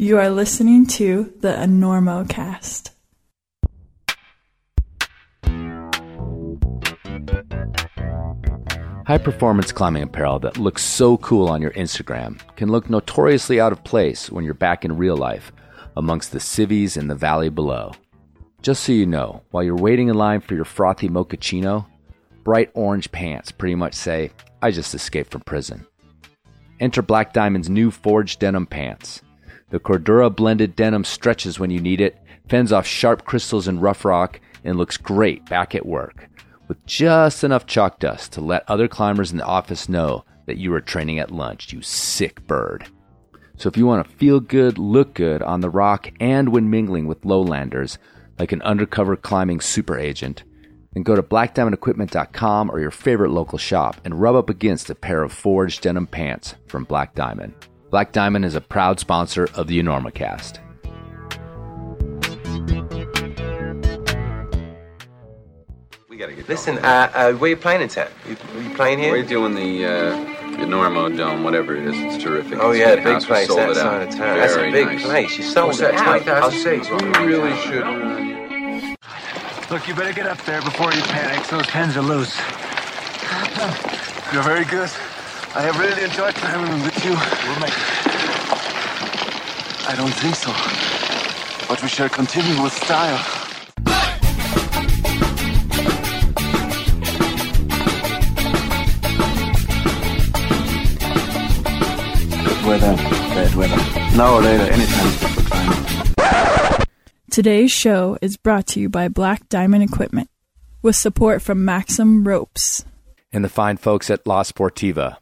You are listening to the Enormocast. High performance climbing apparel that looks so cool on your Instagram can look notoriously out of place when you're back in real life amongst the civies in the valley below. Just so you know, while you're waiting in line for your frothy mochaccino, bright orange pants pretty much say, I just escaped from prison. Enter Black Diamond's new forged denim pants. The Cordura blended denim stretches when you need it, fends off sharp crystals and rough rock, and looks great back at work with just enough chalk dust to let other climbers in the office know that you are training at lunch, you sick bird. So if you want to feel good, look good on the rock, and when mingling with lowlanders, like an undercover climbing super agent, then go to blackdiamondequipment.com or your favorite local shop and rub up against a pair of forged denim pants from Black Diamond. Black Diamond is a proud sponsor of the Enormocast. We gotta get Listen, uh, uh, where you playing in town? You, you playing here? We're doing the uh, the Normo Dome, whatever it is. It's terrific. oh It's yeah, big big house. Place sold that it out. side of town. That's a big nice. place. You sold What's it that, out. 20,000 I'll see. seats? We really should. Look, you better get up there before you panic. Those pens are loose. You're very good. I have really enjoyed climbing with you. We'll make it. I don't think so. But we shall continue with style. Good weather, bad weather. Now or later, anytime. Today's show is brought to you by Black Diamond Equipment with support from Maxim Ropes. and the fine folks at La Sportiva.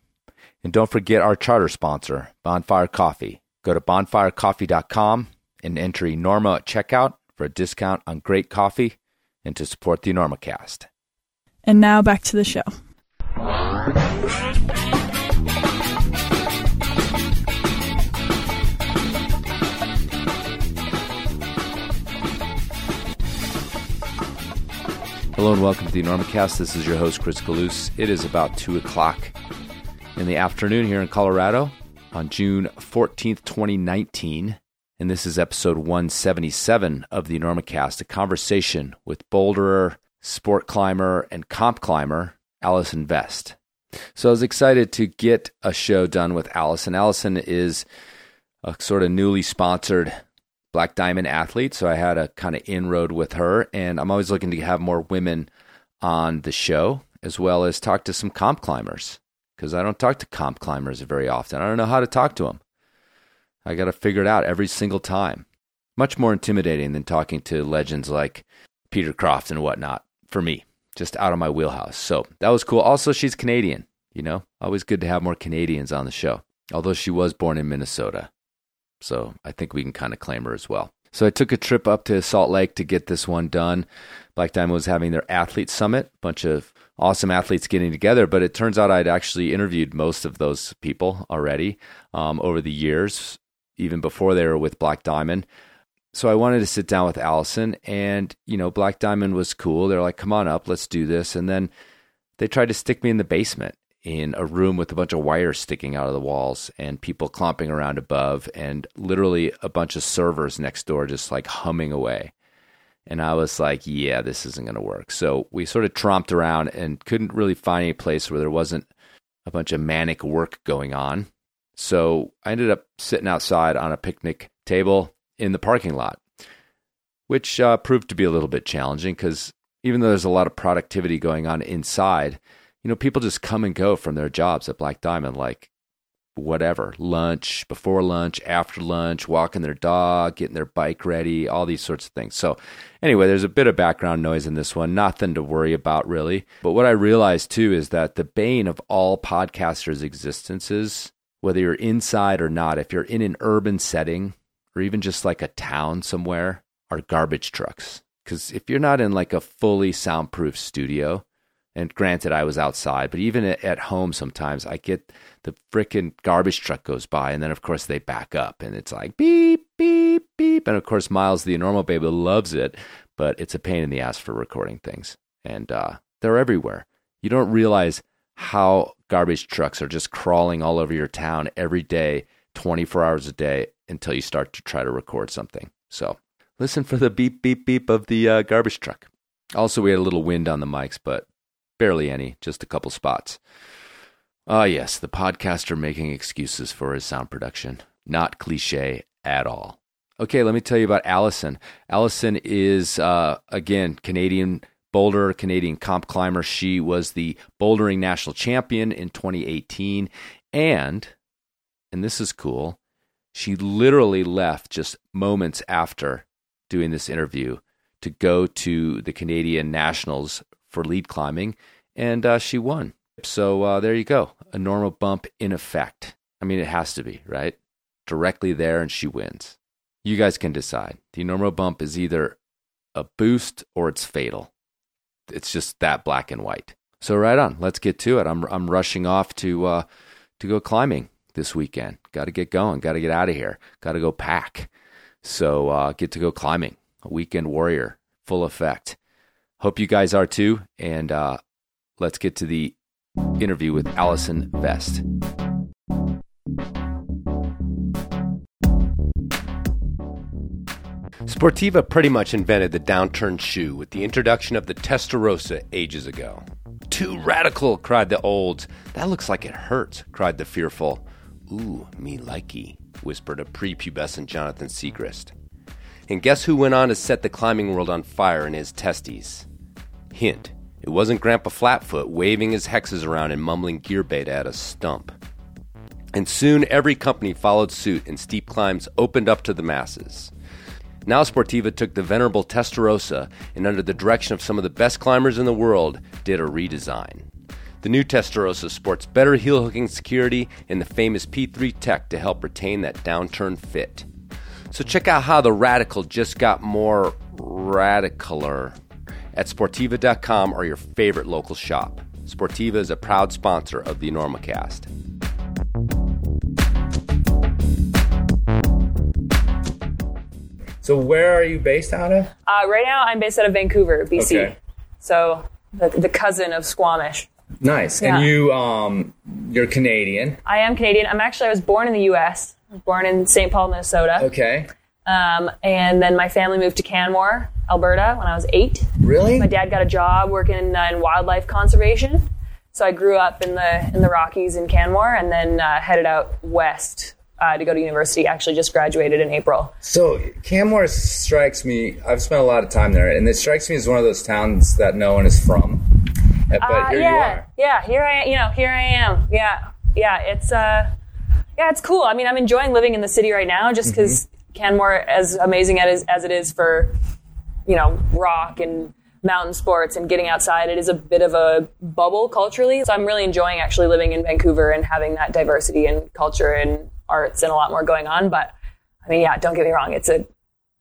And don't forget our charter sponsor, Bonfire Coffee. Go to bonfirecoffee.com and enter Enorma at checkout for a discount on great coffee and to support the Enormocast. And now back to the show. Hello and welcome to the Enormocast. This is your host, Chris Kalous. It is about 2 o'clock in the afternoon here in Colorado on June 14th, 2019. And this is episode 177 of the Enormocast, a conversation with boulderer, sport climber, and comp climber, Allison Vest. So I was excited to get a show done with Allison. Allison is a sort of newly sponsored Black Diamond athlete, so I had a kind of inroad with her, and I'm always looking to have more women on the show, as well as talk to some comp climbers, because I don't talk to comp climbers very often. I don't know how to talk to them. I got to figure it out every single time. Much more intimidating than talking to legends like Peter Croft and whatnot for me, just out of my wheelhouse. So that was cool. Also, she's Canadian, you know, always good to have more Canadians on the show, although she was born in Minnesota. So I think we can kind of claim her as well. So I took a trip up to Salt Lake to get this one done. Black Diamond was having their athlete summit, bunch of awesome athletes getting together. But it turns out I'd actually interviewed most of those people already um, over the years, even before they were with Black Diamond. So I wanted to sit down with Allison, and you know, Black Diamond was cool. They're like, "Come on up, let's do this." And then they tried to stick me in the basement in a room with a bunch of wires sticking out of the walls and people clomping around above and literally a bunch of servers next door just like humming away. And I was like, yeah, this isn't going to work. So we sort of tromped around and couldn't really find any place where there wasn't a bunch of manic work going on. So I ended up sitting outside on a picnic table in the parking lot, which uh, proved to be a little bit challenging because even though there's a lot of productivity going on inside, you know, people just come and go from their jobs at Black Diamond, like whatever, lunch, before lunch, after lunch, walking their dog, getting their bike ready, all these sorts of things. So, anyway, there's a bit of background noise in this one, nothing to worry about really. But what I realized too is that the bane of all podcasters' existences, whether you're inside or not, if you're in an urban setting or even just like a town somewhere, are garbage trucks. Because if you're not in like a fully soundproof studio, and granted, I was outside, but even at- home, sometimes I get the frickin' garbage truck goes by, and then of course they back up, and it's like beep, beep, beep. And of course, Miles, the normal baby, loves it, but it's a pain in the ass for recording things. And uh, they're everywhere. You don't realize how garbage trucks are just crawling all over your town every day, 24 hours a day, until you start to try to record something. So listen for the beep, beep, beep of the uh, garbage truck. Also, we had a little wind on the mics, but barely any, just a couple spots. Ah, yes, the podcaster making excuses for his sound production. Not cliche at all. Okay, let me tell you about Allison. Allison is, uh, again, Canadian boulder, Canadian comp climber. She was the bouldering national champion in 2018. And, and this is cool, she literally left just moments after doing this interview to go to the Canadian Nationals for lead climbing, and uh, she won. So uh, there you go. A normal bump in effect. I mean, it has to be, right? Directly there, and she wins. You guys can decide. The normal bump is either a boost or it's fatal. It's just that black and white. So right on. Let's get to it. I'm I'm rushing off to uh, to go climbing this weekend. Got to get going. Got to get out of here. Got to go pack. So uh, get to go climbing. A weekend warrior, full effect. Hope you guys are too. And uh, let's get to the interview with Allison Vest. Sportiva pretty much invented the downturned shoe with the introduction of the Testarossa ages ago. Too radical, cried the olds. That looks like it hurts, cried the fearful. Ooh, me likey, whispered a prepubescent Jonathan Siegrist. And guess who went on to set the climbing world on fire in his testes? Hint, it wasn't Grandpa Flatfoot waving his hexes around and mumbling gear beta at a stump. And soon every company followed suit and steep climbs opened up to the masses. Now Sportiva took the venerable Testarossa and, under the direction of some of the best climbers in the world, did a redesign. The new Testarossa sports better heel hooking security and the famous P3 tech to help retain that downturn fit. So check out how the Radical just got more radicaler at Sportiva.com or your favorite local shop. Sportiva is a proud sponsor of the Enormocast. So where are you based out of? Uh, right now, I'm based out of Vancouver, BC. Okay. So the, the cousin of Squamish. Nice. Yeah. And you um you're Canadian. I am Canadian. I'm actually I was born in the U.S. I was born in St. Paul, Minnesota. Okay. Um, and then my family moved to Canmore, Alberta, when I was eight. Really? My dad got a job working uh, in wildlife conservation, so I grew up in the in the Rockies in Canmore, and then uh, headed out west uh, to go to university. Actually, just graduated in April. So Canmore strikes me. I've spent a lot of time there, and it strikes me as one of those towns that no one is from. But Uh, here yeah, you are. yeah. Here I, you know, here I am. Yeah, yeah. It's uh, yeah, it's cool. I mean, I'm enjoying living in the city right now, just because Canmore, as amazing as as it is for, you know, rock and mountain sports and getting outside, it is a bit of a bubble culturally. So I'm really enjoying actually living in Vancouver and having that diversity and culture and arts and a lot more going on. But I mean, yeah, don't get me wrong, it's a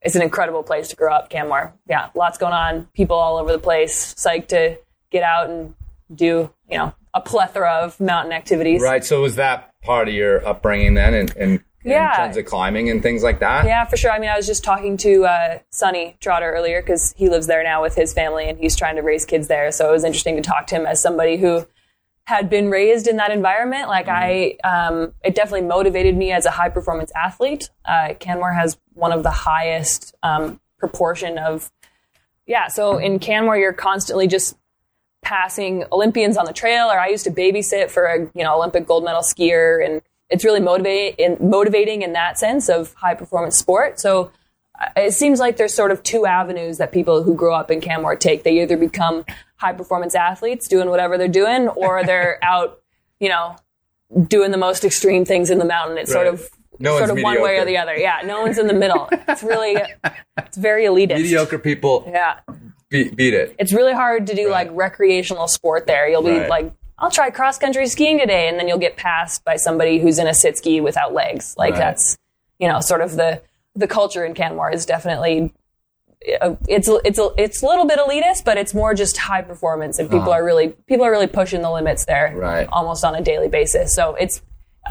it's an incredible place to grow up, Canmore. Yeah, lots going on, people all over the place, psyched to get out and do, you know, a plethora of mountain activities. Right. So was that part of your upbringing then, and, in, Yeah. in terms of climbing and things like that? Yeah, for sure. I mean, I was just talking to uh, Sonny Trotter earlier because he lives there now with his family and he's trying to raise kids there. So it was interesting to talk to him as somebody who had been raised in that environment. Like I, um, it definitely motivated me as a high performance athlete. Uh, Canmore has one of the highest um, proportion of, yeah. So in Canmore, you're constantly just passing Olympians on the trail, or I used to babysit for a you know Olympic gold medal skier, and it's really motivating in, motivating in that sense of high performance sport. So uh, it seems like there's sort of two avenues that people who grow up in Canmore take. They either become high performance athletes doing whatever they're doing, or they're out, you know, doing the most extreme things in the mountain. It's sort of No sort of one way or the other. Yeah, no one's in the middle. It's really it's very elitist. Mediocre people Yeah beat, beat it. it's really hard to do like recreational sport there. You'll be Right. like, I'll try cross country skiing today, and then you'll get passed by somebody who's in a sit ski without legs. Like Right. that's, you know, sort of the the culture in Canmore is definitely. uh, It's it's a, it's a little bit elitist, but it's more just high performance, and people are really people are really pushing the limits there, Uh-huh. Right. almost on a daily basis. So it's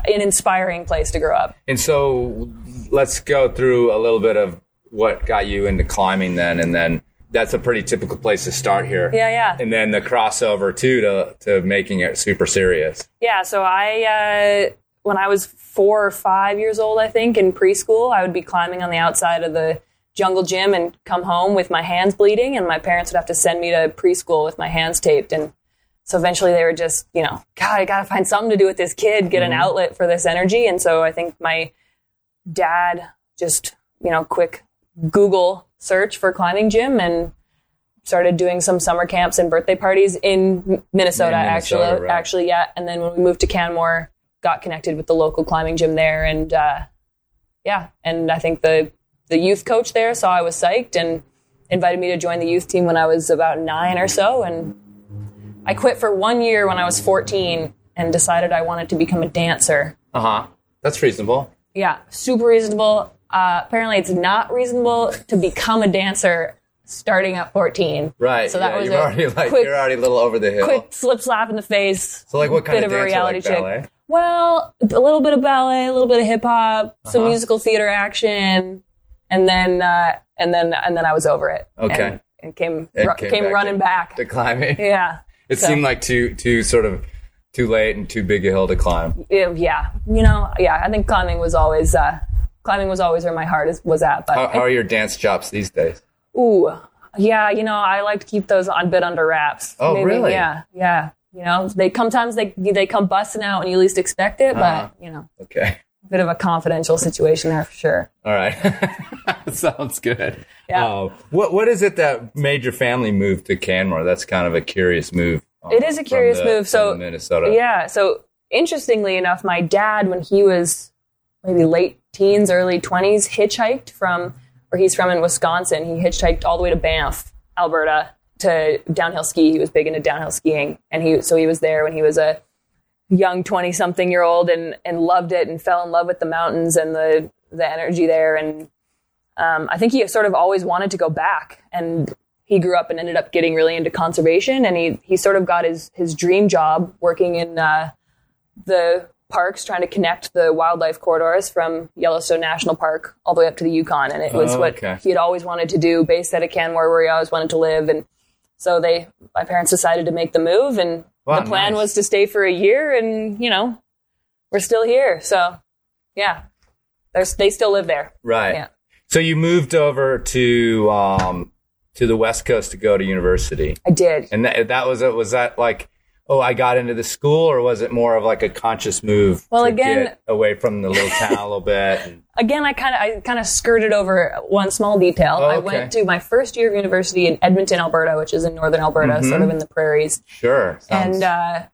an inspiring place to grow up. And so let's go through a little bit of what got you into climbing then, and then that's a pretty typical place to start here. Yeah, yeah. And then the crossover too to to making it super serious. Yeah, so I uh, when I was four or five years old, I think, in preschool, I would be climbing on the outside of the jungle gym and come home with my hands bleeding, and my parents would have to send me to preschool with my hands taped. And so eventually they were just, you know, God, I got to find something to do with this kid, get an outlet for this energy. And so I think my dad just, you know, quick Google search for climbing gym and started doing some summer camps and birthday parties in Minnesota, In Minnesota, actually, right. actually, yeah. And then when we moved to Canmore, got connected with the local climbing gym there, and uh, yeah, and I think the the youth coach there saw I was psyched and invited me to join the youth team when I was about nine or so, and I quit for one year when I was fourteen and decided I wanted to become a dancer. Uh huh. That's reasonable. Yeah, super reasonable. Uh, apparently, it's not reasonable to become a dancer starting at 14. Right. So that yeah, was you're a already like quick, you're already a little over the hill. quick slip slap in the face. So like what kind bit of of a reality like ballet? Well, a little bit of ballet, a little bit of hip hop, some Uh-huh. musical theater action, and then uh, and then and then I was over it. Okay. and, and came ru- came came, back running back. To climbing. yeah. It So- seemed like too too sort of too late and too big a hill to climb. Yeah, yeah, you know, yeah. I think climbing was always uh, climbing was always where my heart is, was at. But How, how are your dance chops these days? Ooh, yeah. You know, I like to keep those on bit under wraps. Oh, really? Yeah, yeah. You know, they sometimes they they come busting out when you least expect it, Uh-huh. but you know, Okay. a bit of a confidential situation there for sure. All right. Sounds good. Yeah. Uh, what what is it that made your family move to Canmore? That's kind of a curious move. uh, It is a curious the- move. So Minnesota. Yeah. So interestingly enough, my dad, when he was maybe late teens, early twenties, hitchhiked from where he's from in Wisconsin. He hitchhiked all the way to Banff, Alberta, to downhill ski. He was big into downhill skiing, and he so he was there when he was a young twenty something year old and and loved it and fell in love with the mountains and the the energy there and um, I think he sort of always wanted to go back and he grew up and ended up getting really into conservation and he he sort of got his his dream job working in uh, the parks trying to connect the wildlife corridors from Yellowstone National Park all the way up to the Yukon and it was Oh, what he had always wanted to do based out of Canmore where he always wanted to live and so they my parents decided to make the move and Wow, the plan nice. was to stay for a year and you know we're still here so yeah There's, they still live there Right. Yeah. So you moved over to um, to the West Coast to go to university, I did and that, that was it. Was that like, oh, I got into the school, or was it more of like a conscious move? Well, to again- get away from the little town a little bit. And, again, I kind of I kind of skirted over one small detail. Oh, I went to my first year of university in Edmonton, Alberta, which is in northern Alberta, Mm-hmm. sort of in the prairies. sure. Sounds, And uh,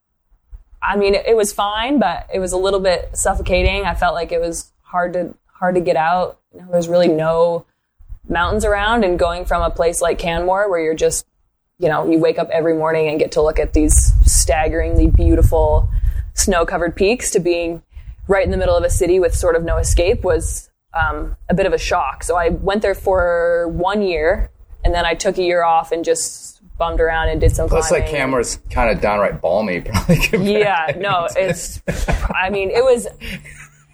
I mean, it, it was fine, but it was a little bit suffocating. I felt like it was hard to hard to get out. You know, there's really no mountains around, and going from a place like Canmore, where you're just you know, you wake up every morning and get to look at these staggeringly beautiful snow covered peaks to being right in the middle of a city with sort of no escape was um, a bit of a shock. So I went there for one year and then I took a year off and just bummed around and did some Plus, like climbing. Canmore's kind of downright balmy, probably. Yeah, no, it's, I mean, it was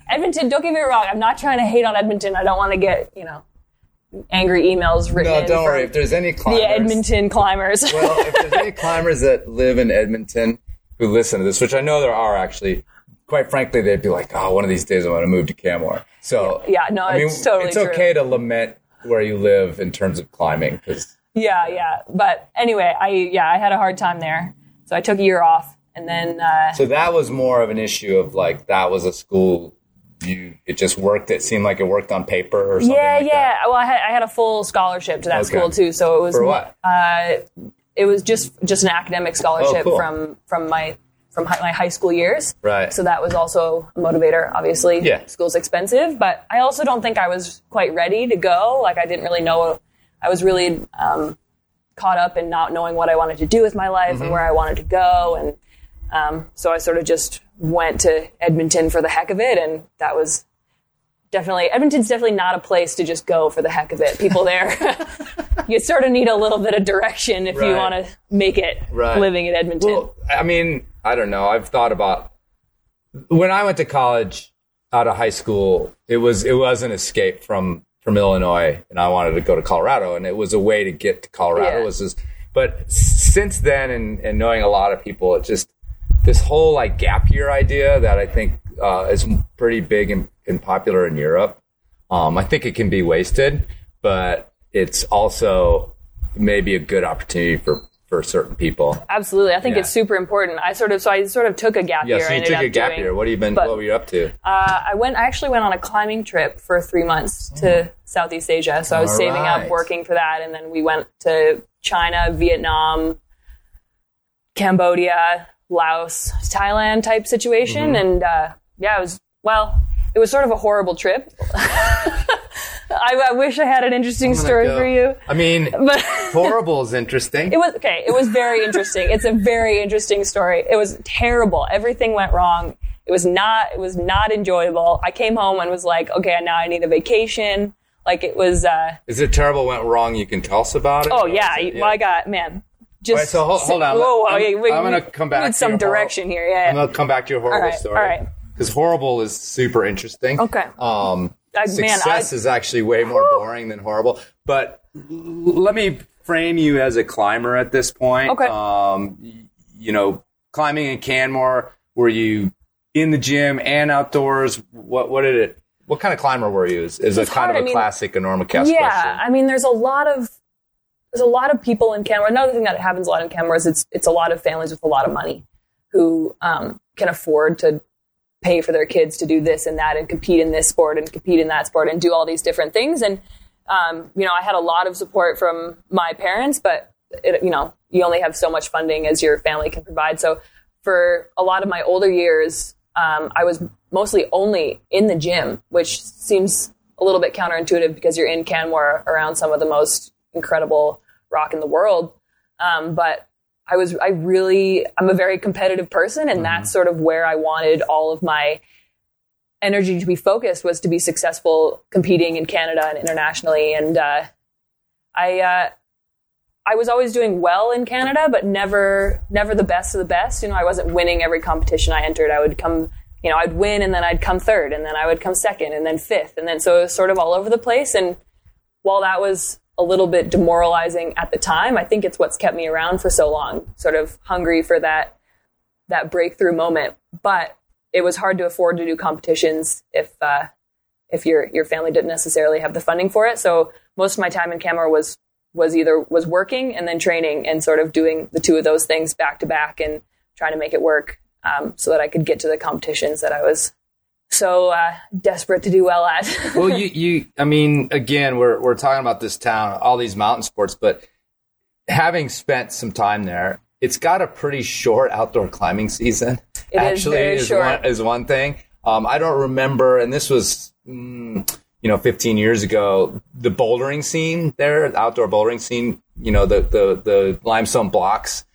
Edmonton. Don't get me wrong. I'm not trying to hate on Edmonton. I don't want to get, you know, angry emails written No, don't worry. If there's any climbers, the Edmonton climbers. well, if there's any climbers that live in Edmonton who listen to this, which I know there are actually, quite frankly, they'd be like, "Oh, one of these days I want to move to Canmore." So, Yeah, no, I mean, it's totally it's true. okay to lament where you live in terms of climbing because Yeah, yeah. But anyway, I yeah, I had a hard time there. So I took a year off and then uh so that was more of an issue of like that was a school you it just worked. It seemed like it worked on paper or something. yeah, like yeah. That. Well, I had, I had a full scholarship to that Okay. school too, so it was For what? Uh, it was just just an academic scholarship Oh, cool. from from my from hi- my high school years. Right. So that was also a motivator. Obviously, Yeah. school's expensive, but I also don't think I was quite ready to go. Like I didn't really know. I was really um, caught up in not knowing what I wanted to do with my life Mm-hmm. and where I wanted to go, and um, so I sort of just went to Edmonton for the heck of it, and that was definitely Edmonton's definitely not a place to just go for the heck of it. People there, you sort of need a little bit of direction if you want to make it Right. living in Edmonton. Well, I mean, I don't know. I've thought about when I went to college out of high school. It was it was an escape from from Illinois, and I wanted to go to Colorado, and it was a way to get to Colorado. Yeah. Was just, but since then, and, and knowing a lot of people, it just this whole like gap year idea that I think uh, is pretty big and, and popular in Europe. Um, I think it can be wasted, but it's also maybe a good opportunity for for certain people. Absolutely, I think Yeah. it's super important. I sort of so I sort of took a gap Yeah, year. so you took a gap doing- year. What have you been? but- what were you up to? Uh, I went. I actually went on a climbing trip for three months to Southeast Asia. So I was All saving right. up, working for that, and then we went to China, Vietnam, Cambodia, Laos, Thailand type situation, Mm-hmm. and uh, yeah, it was well. It was sort of a horrible trip. I, I wish I had an interesting story go. for you, I mean, but horrible is interesting. it was okay. It was very interesting. It's a very interesting story. It was terrible. Everything went wrong. It was not. It was not enjoyable. I came home and was like, okay, now I need a vacation. Like it was. uh Is it terrible? Went wrong? You can tell us about it. Oh yeah. it- Well, I got man. Just Wait, so hold, hold on. Whoa, I'm, we- I'm gonna come back. to some direction here. Yeah. I'm gonna come back to your horrible All right, story. all right. Because horrible is super interesting. Okay. Um, I- man, success I- is actually way more boring than horrible. But let me frame you as a climber at this point. Okay. Um, you know, climbing in Canmore. Were you in the gym and outdoors? What What did it? What kind of climber were you? Is, is a kind hard. of I a mean, classic Enormocast yeah, question. Yeah, I mean, there's a lot of there's a lot of people in Canmore. Another thing that happens a lot in Canmore is it's it's a lot of families with a lot of money who um, can afford to pay for their kids to do this and that and compete in this sport and compete in that sport and do all these different things. And um, you know, I had a lot of support from my parents, but it, you know, you only have so much funding as your family can provide. So for a lot of my older years, um, I was mostly only in the gym, which seems a little bit counterintuitive because you're in Canmore around some of the most incredible rock in the world. Um, but I was, I really, I'm a very competitive person, and that's sort of where I wanted all of my energy to be focused was to be successful competing in Canada and internationally. And uh, I, uh, I was always doing well in Canada, but never, never the best of the best. You know, I wasn't winning every competition I entered. I would come, you know, I'd win and then I'd come third and then I would come second and then fifth. And then so it was sort of all over the place. And while that was a little bit demoralizing at the time, I think it's what's kept me around for so long, sort of hungry for that, that breakthrough moment. But it was hard to afford to do competitions if, uh, if your, your family didn't necessarily have the funding for it. So most of my time in Canmore was was either was working and then training and sort of doing the two of those things back to back and trying to make it work um, so that I could get to the competitions that I was so uh, desperate to do well at. well, you, you, I mean, again, we're, we're talking about this town, all these mountain sports, but having spent some time there, it's got a pretty short outdoor climbing season. It is actually, is short. one, is one thing. Um, I don't remember, and this was, mm, you know, 15 years ago, the bouldering scene there, the outdoor bouldering scene, you know, the, the, the limestone blocks,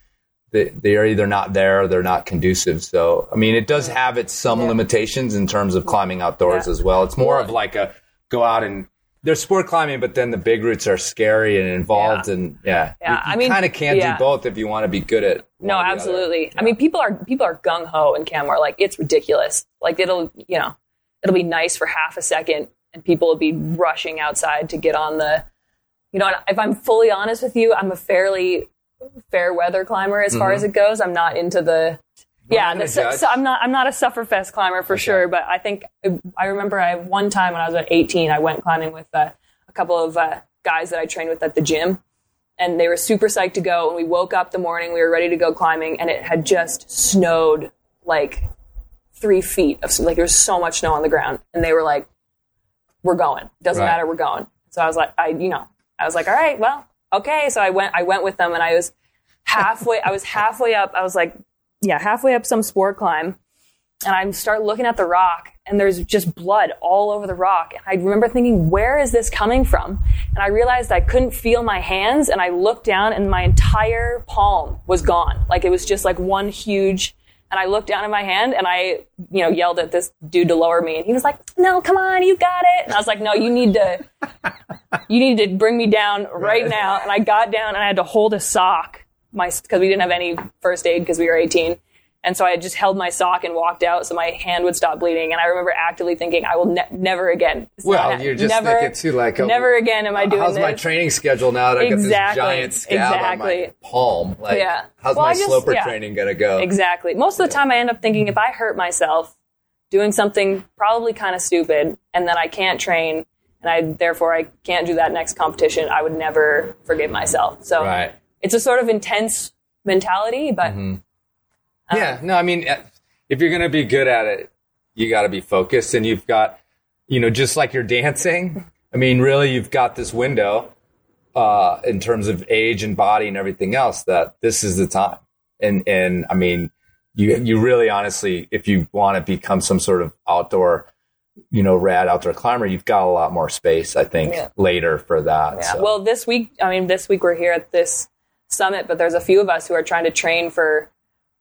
they, they are either not there or they're not conducive. So, I mean, it does have its some limitations in terms of climbing outdoors Yeah. as well. It's more of like a go out and there's sport climbing, but then the big routes are scary and involved, Yeah. and yeah, Yeah, you, I mean, kind of can't yeah. do both if you want to be good at. no, one or the other. absolutely. I mean, people are people are gung ho in Canmore. Like it's ridiculous. Like it'll you know it'll be nice for half a second, and people will be rushing outside to get on the. You know, if I'm fully honest with you, I'm a fairly fair weather climber as far as it goes. I'm not into the. Yeah, the, so, so I'm not. I'm not a sufferfest climber for sure, but I think I remember I one time when I was at 18, I went climbing with uh, a couple of uh, guys that I trained with at the gym, and they were super psyched to go. And we woke up the morning, we were ready to go climbing, and it had just snowed like three feet of like there was so much snow on the ground, and they were like, "We're going. Doesn't Right. matter. We're going." So I was like, I you know, I was like, "All right, well, okay." So I went. I went with them, and I was halfway. I was halfway up. I was like, yeah, halfway up some sport climb, and I start looking at the rock, and there's just blood all over the rock. And I remember thinking, where is this coming from? And I realized I couldn't feel my hands, and I looked down, and my entire palm was gone. Like it was just like one huge. And I looked down at my hand, and I, you know, yelled at this dude to lower me, and he was like, "No, come on, you got it." And I was like, "No, you need to, you need to bring me down right now." And I got down, and I had to hold a sock my because we didn't have any first aid because we were 18 and so i just held my sock and walked out so my hand would stop bleeding and i remember actively thinking i will ne- never again Well, you're just never, thinking too, like, oh, never again am i doing How's this my training schedule now that I've got this Exactly, giant scab on my exactly. palm? Like, Yeah. how's Well, my just- sloper yeah. training gonna go? exactly most of the time i end up thinking if i hurt myself doing something probably kind of stupid and then I can't train and I therefore I can't do that next competition, I would never forgive myself. So Right. it's a sort of intense mentality, but Mm-hmm. Yeah, no, I mean, uh, if you're going to be good at it, you got to be focused, and you've got, you know, just like you're dancing. I mean, really, you've got this window uh, in terms of age and body and everything else that this is the time. And and I mean, you you really honestly, if you want to become some sort of outdoor, you know, rad outdoor climber, you've got a lot more space, I think, Yeah. later for that. Yeah. so. Well, this week, I mean, this week we're here at this summit, but there's a few of us who are trying to train for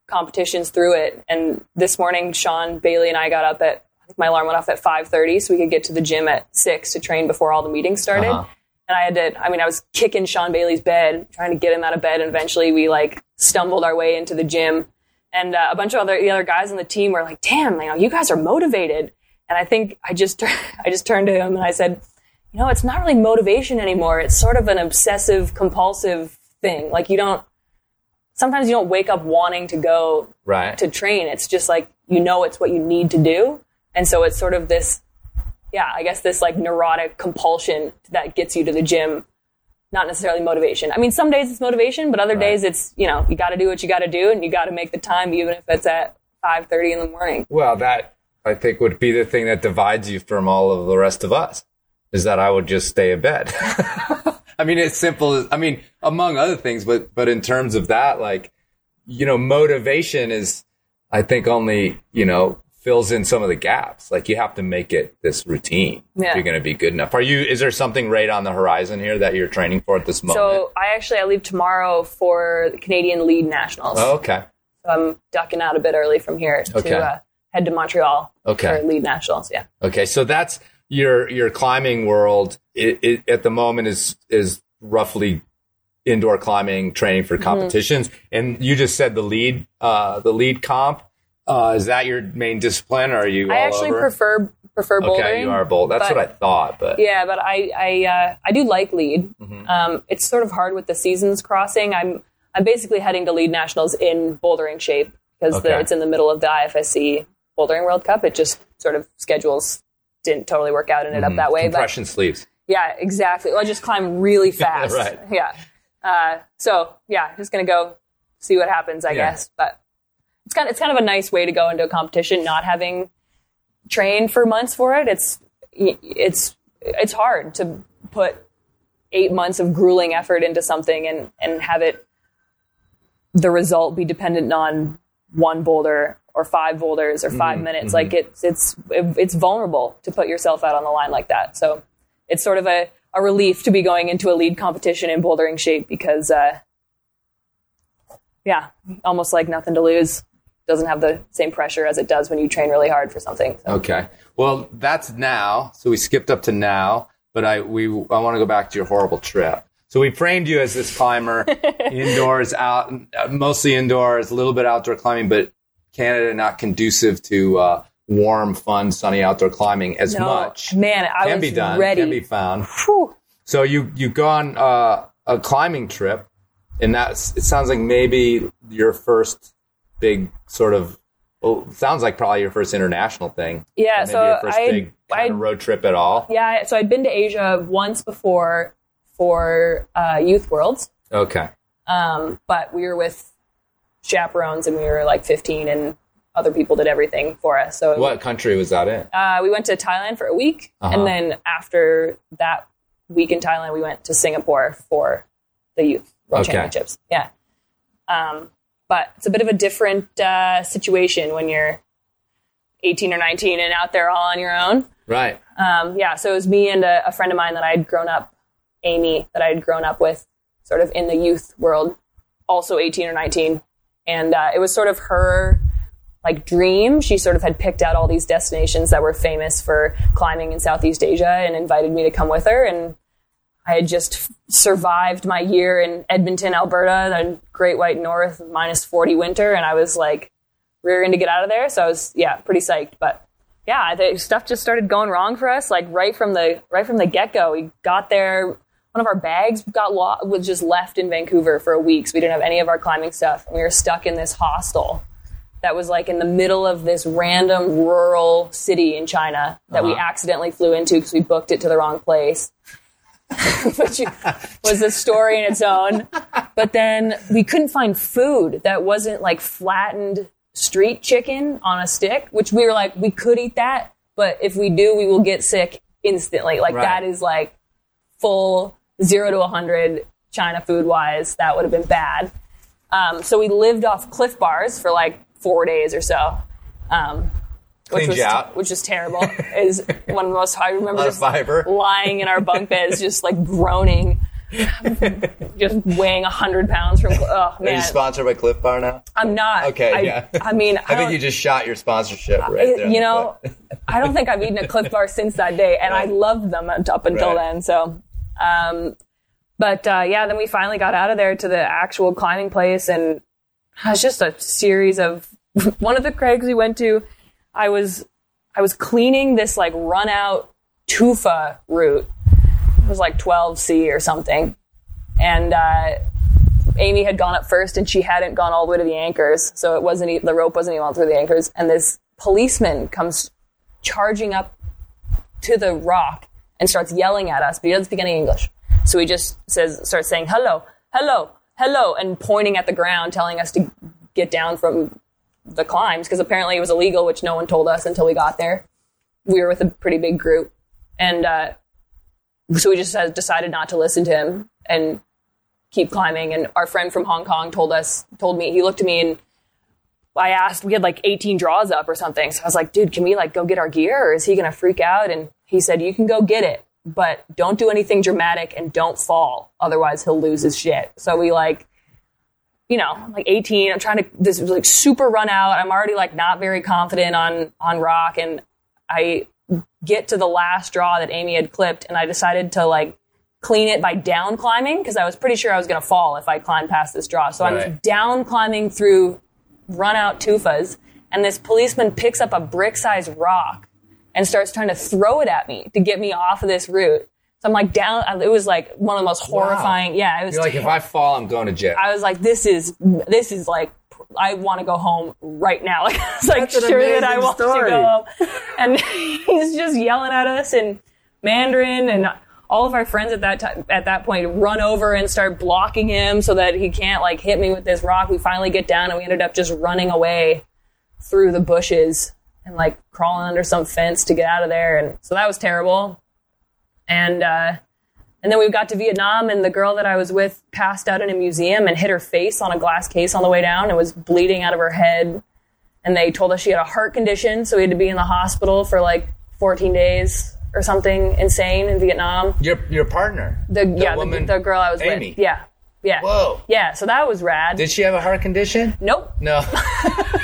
competitions through it. And this morning, Sean Bailey and I got up at my alarm went off at 5:30, so we could get to the gym at six to train before all the meetings started. Uh-huh. And I had to, I mean, I was kicking Sean Bailey's bed, trying to get him out of bed, and eventually we like stumbled our way into the gym. And uh, a bunch of other the other guys on the team were like, "Damn, you know, you guys are motivated." And I think I just I just turned to him and I said, you know, it's not really motivation anymore. It's sort of an obsessive compulsive thing. Like you don't, sometimes you don't wake up wanting to go right. to train. It's just like, you know, it's what you need to do. And so it's sort of this, yeah, I guess this like neurotic compulsion that gets you to the gym. Not necessarily motivation. I mean, some days it's motivation, but other days it's, you know, you got to do what you got to do and you got to make the time, even if it's at 5.30 in the morning. Well, that I think would be the thing that divides you from all of the rest of us is that I would just stay in bed. I mean, it's simple as, I mean, among other things, but, but in terms of that, like, you know, motivation is, I think only, you know, fills in some of the gaps. Like you have to make it this routine if Yeah. you're going to be good enough. Are you, is there something right on the horizon here that you're training for at this moment? So I actually, I leave tomorrow for the Canadian Lead Nationals. oh, okay. So I'm ducking out a bit early from here Okay. to uh, head to Montreal Okay. for lead nationals. Yeah. Okay, so that's your your climbing world. It, it, at the moment is is roughly indoor climbing training Mm-hmm. for competitions. And you just said the lead uh, the lead comp. Uh, is that your main discipline? Or are you? I all actually over? prefer prefer bouldering. Okay, you are bold. That's but- what I thought. But Yeah, but I I uh, I do like lead. Mm-hmm. Um, it's sort of hard with the seasons crossing. I'm I'm basically heading to lead nationals in bouldering shape because the, Okay. it's in the middle of the IFSC Bouldering World Cup. It just sort of schedules didn't totally work out and it up that way. But compression sleeves. Yeah, exactly. Well, I just climb really fast. Right. Yeah. Uh, so yeah, just gonna go see what happens, I Yeah. guess. But it's kind of it's kind of a nice way to go into a competition, not having trained for months for it. It's it's it's hard to put eight months of grueling effort into something and and have it the result be dependent on one boulder or five boulders or 5 minutes. Like it's it's it's vulnerable to put yourself out on the line like that. So it's sort of a, a relief to be going into a lead competition in bouldering shape because uh, yeah, almost like nothing to lose. Doesn't have the same pressure as it does when you train really hard for something. So. Okay. Well, that's now. So we skipped up to now, but I we I want to go back to your horrible trip. So we framed you as this climber, indoors, out, mostly indoors, a little bit outdoor climbing, but Canada not conducive to uh, warm, fun, sunny outdoor climbing as No, much. man, I can was be done. ready. Can be found. Whew. So you you go on uh, a climbing trip, and that's it. Sounds like maybe your first big sort of. Well, sounds like probably your first international thing. Yeah, maybe so your first I- big I- road trip at all. Yeah, so I'd been to Asia once before for uh, Youth Worlds, Okay. um, but we were with chaperones and we were like 15 and other people did everything for us. So What country was that in? Uh, we went to Thailand for a week, Uh-huh. and then after that week in Thailand, we went to Singapore for the youth world Okay. championships. Yeah, um, but it's a bit of a different uh, situation when you're 18 or 19 and out there all on your own. Right. Um, yeah, so it was me and a, a friend of mine that I had grown up, Amy, that I had grown up with, sort of in the youth world, also 18 or 19, and uh, it was sort of her like dream. She sort of had picked out all these destinations that were famous for climbing in Southeast Asia and invited me to come with her. And I had just survived my year in Edmonton, Alberta, the Great White North, minus 40 winter, and I was like rearing to get out of there. So I was, yeah, pretty psyched. But yeah, the stuff just started going wrong for us, like right from the right from the get go. We got there. One of our bags got lo- was just left in Vancouver for a week, so we didn't have any of our climbing stuff. And we were stuck in this hostel that was like in the middle of this random rural city in China that we Uh-huh. accidentally flew into because we booked it to the wrong place. Which was a story in its own. But then we couldn't find food that wasn't like flattened street chicken on a stick, which we were like, we could eat that, but if we do, we will get sick instantly. Like Right. that is like full zero to 100 China food wise. That would have been bad. Um, so we lived off Clif Bars for like four days or so. Um, which was you out. which is terrible. is one of the most I remember just fiber. lying in our bunk beds, just like groaning, just weighing hundred pounds from. Oh Are you sponsored by Clif Bar now? I'm not. Okay, I, yeah. I mean, I think you just shot your sponsorship right there. you the know, foot. I don't think I've eaten a Clif Bar since that day, and I loved them up until Right. then. So, um, but uh, yeah, then we finally got out of there to the actual climbing place, and it was just a series of one of the crags we went to. I was I was cleaning this like run out tufa route. It was like 12C or something, and. Uh, Amy had gone up first and she hadn't gone all the way to the anchors, so it wasn't the rope wasn't even all through the anchors. And this policeman comes charging up to the rock and starts yelling at us, but he doesn't speak any English. So he just says, starts saying hello, hello, hello, and pointing at the ground, telling us to get down from the climbs because apparently it was illegal, which no one told us until we got there. We were with a pretty big group, and uh, so we just decided not to listen to him and keep climbing. And our friend from Hong Kong told us, told me, he looked at me and I asked, we had like 18 draws up or something. So I was like, dude, can we like go get our gear or is he going to freak out? And he said, you can go get it, but don't do anything dramatic and don't fall. Otherwise he'll lose his shit. So we like, you know, I'm like 18, I'm trying to, this was like super run out. I'm already like not very confident on, on rock. And I get to the last draw that Amy had clipped and I decided to like clean it by down climbing because I was pretty sure I was going to fall if I climbed past this draw. So I'm down climbing through run out tufas and this policeman picks up a brick sized rock and starts trying to throw it at me to get me off of this route. So I'm like down. It was like one of the most horrifying. Yeah, it was. You're like, if I fall, I'm going to jail. I was like, this is this is like I want to go home right now. Like I was like That's sure that I want story. to go home. And he's just yelling at us in Mandarin and all of our friends at that time at that point run over and start blocking him so that he can't like hit me with this rock. We finally get down and we ended up just running away through the bushes and like crawling under some fence to get out of there and so that was terrible. And uh and then we got to Vietnam, and the girl that I was with passed out in a museum and hit her face on a glass case on the way down and was bleeding out of her head. And they told us she had a heart condition, so we had to be in the hospital for like 14 days or something insane in Vietnam. your your partner, The, yeah, the, woman, the girl I was Amy. with. Yeah, yeah. Whoa. Yeah, so that was rad. Did she have a heart condition? nope, No,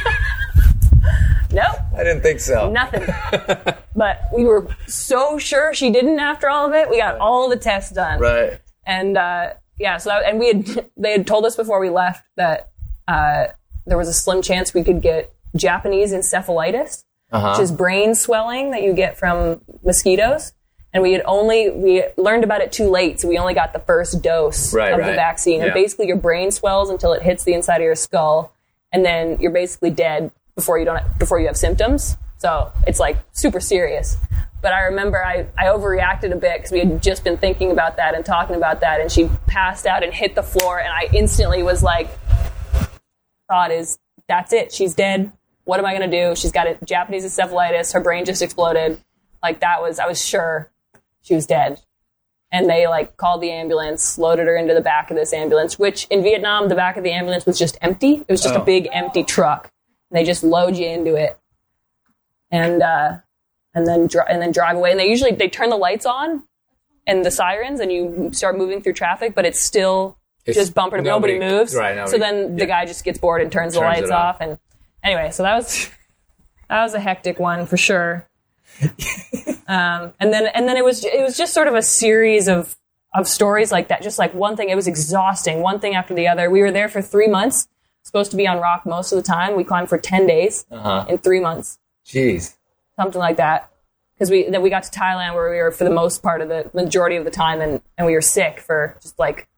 nope. I didn't think so. Nothing. but we were so sure she didn't after all of it. We got all the tests done. Right. and uh, yeah, so that, and we had they had told us before we left that uh, there was a slim chance we could get Japanese encephalitis, Uh-huh. which is brain swelling that you get from mosquitoes. And we had only we learned about it too late, so we only got the first dose Right, of the vaccine. Yeah. And basically, your brain swells until it hits the inside of your skull, and then you're basically dead before you don't before you have symptoms. So it's like super serious. But I remember I, I overreacted a bit because we had just been thinking about that and talking about that, and she passed out and hit the floor, and I instantly was like, thought is that's it, she's dead. What am I gonna do? She's got a Japanese encephalitis. Her brain just exploded. Like that was I was sure she was dead. And they like called the ambulance, loaded her into the back of this ambulance, which in Vietnam the back of the ambulance was just empty. It was just a Oh. big empty truck. They just load you into it, and uh, and then dri- and then drive away. And they usually they turn the lights on and the sirens, and you start moving through traffic, but it's still It's- just bumper to nobody, nobody- moves. right, nobody- so then the yeah. guy just gets bored and turns, the lights off. off. And anyway, so that was that was a hectic one for sure. um, and then and then it was it was just sort of a series of of stories like that. Just like one thing, it was exhausting, one thing after the other. We were there for three months, supposed to be on rock most of the time. We climbed for ten days Uh-huh. in three months Jeez. something like that. Because we then we got to Thailand where we were for the most part of the majority of the time, and and we were sick for just like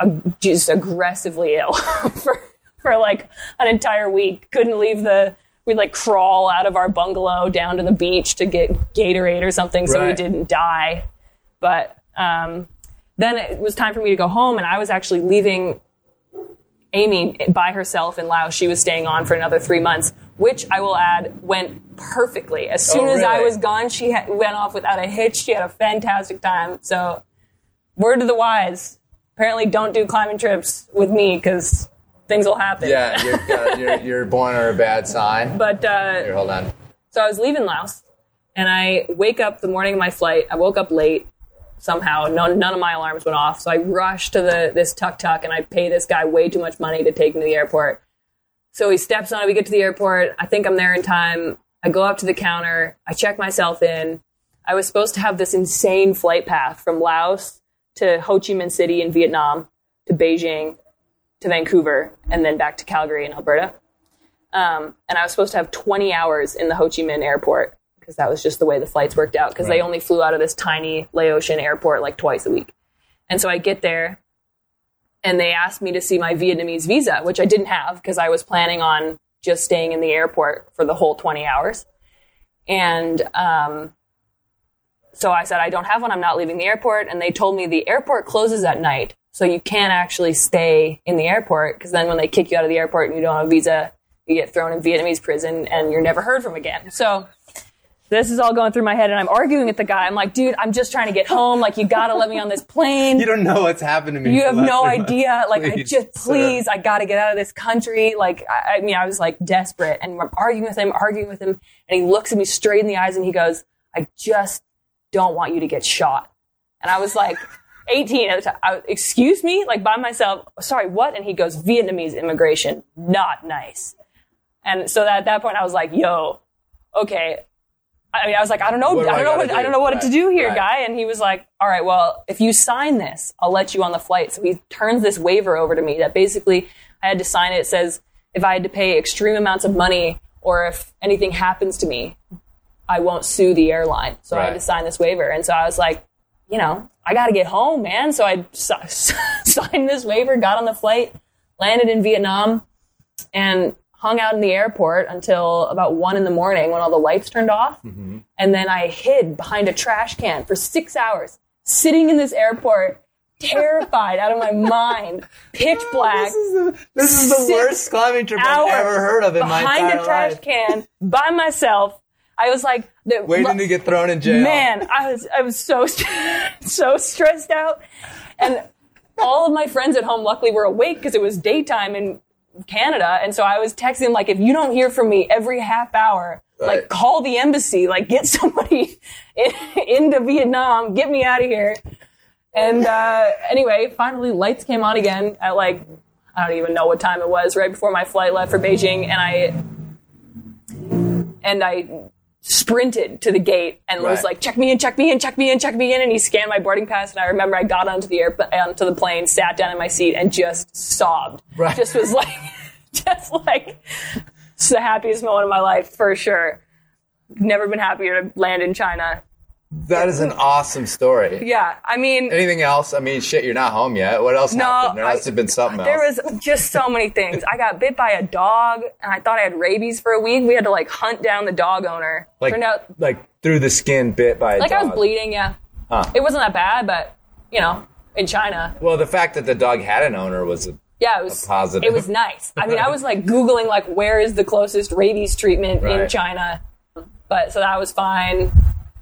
a, just aggressively ill for for like an entire week. Couldn't leave the. We'd like crawl out of our bungalow down to the beach to get Gatorade or something so we didn't die. But um, then it was time for me to go home, and I was actually leaving Amy by herself in Laos. She was staying on for another three months, which I will add went perfectly. As soon Oh, as I was gone, she had, went off without a hitch. She had a fantastic time. So, word to the wise: apparently, don't do climbing trips with me because things will happen. Yeah, you're, uh, you're, you're born on a bad sign. But uh, Here, hold on. so I was leaving Laos, and I wake up the morning of my flight. I woke up late somehow. No, none of my alarms went off, so I rush to the this tuk tuk, and I pay this guy way too much money to take me to the airport. So he steps on it. We get to the airport. I think I'm there in time. I go up to the counter. I check myself in. I was supposed to have this insane flight path from Laos to Ho Chi Minh City in Vietnam to Beijing to Vancouver and then back to Calgary in Alberta. Um, and I was supposed to have 20 hours in the Ho Chi Minh airport because that was just the way the flights worked out because they only flew out of this tiny Laotian airport like twice a week. And so I get there and they asked me to see my Vietnamese visa, which I didn't have because I was planning on just staying in the airport for the whole 20 hours. And um, so I said, I don't have one. I'm not leaving the airport. And they told me the airport closes at night. So you can't actually stay in the airport because then when they kick you out of the airport and you don't have a visa, you get thrown in Vietnamese prison and you're never heard from again. So this is all going through my head and I'm arguing with the guy. I'm like, dude, I'm just trying to get home. Like, you gotta let me on this plane. You don't know what's happened to me. You have no three months. idea. Like, I Please, just, sir. please, I gotta get out of this country. Like, I, I mean, I was like desperate and I'm arguing with him, arguing with him. And he looks at me straight in the eyes and he goes, I just don't want you to get shot. And I was like, 18 at the time. I, Excuse me? Like, by myself. Sorry, what? And he goes, Vietnamese immigration. Not nice. And so that, at that point, I was like, yo, okay. I mean, I was like, I don't know, I I don't know gotta what, I do? don't know what to do here, right. guy. And he was like, all right, well, if you sign this, I'll let you on the flight. So he turns this waiver over to me that basically I had to sign it. It says if I had to pay extreme amounts of money or if anything happens to me, I won't sue the airline. So I had to sign this waiver. And so I was like, you know, I got to get home, man. So I s- signed this waiver, got on the flight, landed in Vietnam, and hung out in the airport until about one in the morning when all the lights turned off. Mm-hmm. And then I hid behind a trash can for six hours, sitting in this airport, terrified out of my mind, pitch black. This is the Six worst climbing trip I've ever heard of in my behind a trash life. can by myself. I was like, the, Waiting to get thrown in jail. Man, I was I was so so stressed out, and all of my friends at home luckily were awake because it was daytime in Canada, and so I was texting them like, if you don't hear from me every half hour, Right. like call the embassy, like get somebody in, into Vietnam, get me out of here. And uh, anyway, finally lights came on again at like I don't even know what time it was, right before my flight left for Beijing, and I and I sprinted to the gate and was like, "Check me in, check me in, check me in, check me in." And he scanned my boarding pass, and I remember I got onto the air onto the plane, sat down in my seat, and just sobbed. Right. Just was like, just like, it's the happiest moment of my life for sure. Never been happier to land in China. That is an awesome story. Yeah, I mean, Anything else? I mean, shit, you're not home yet. What else No, happened? There must have been something else. There was just so many things. I got bit by a dog, and I thought I had rabies for a week. We had to like hunt down the dog owner. like, Turned out like through the skin, bit by a like I was bleeding. Yeah, Huh. it wasn't that bad, but you know, in China, Well, the fact that the dog had an owner was a, yeah, it was positive. It was nice. I mean, I was like googling like where is the closest rabies treatment in China, but so that was fine.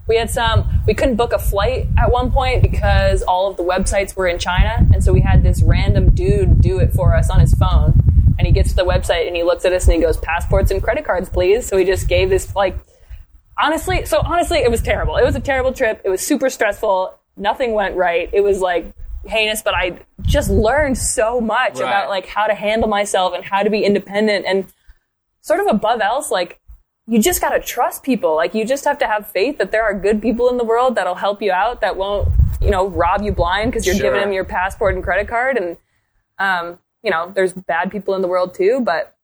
We had some. We couldn't book a flight at one point because all of the websites were in China, and so we had this random dude do it for us on his phone. And he gets to the website and he looks at us and he goes, "Passports and credit cards, please." So he just gave this like honestly, so honestly, it was terrible. It was a terrible trip. It was super stressful. Nothing went right. It was like heinous, but I just learned so much Right. about like how to handle myself and how to be independent and sort of above else, like you just got to trust people. Like you just have to have faith that there are good people in the world that'll help you out that won't, you know, rob you blind because you're Sure. giving them your passport and credit card. And, um, you know, there's bad people in the world too, but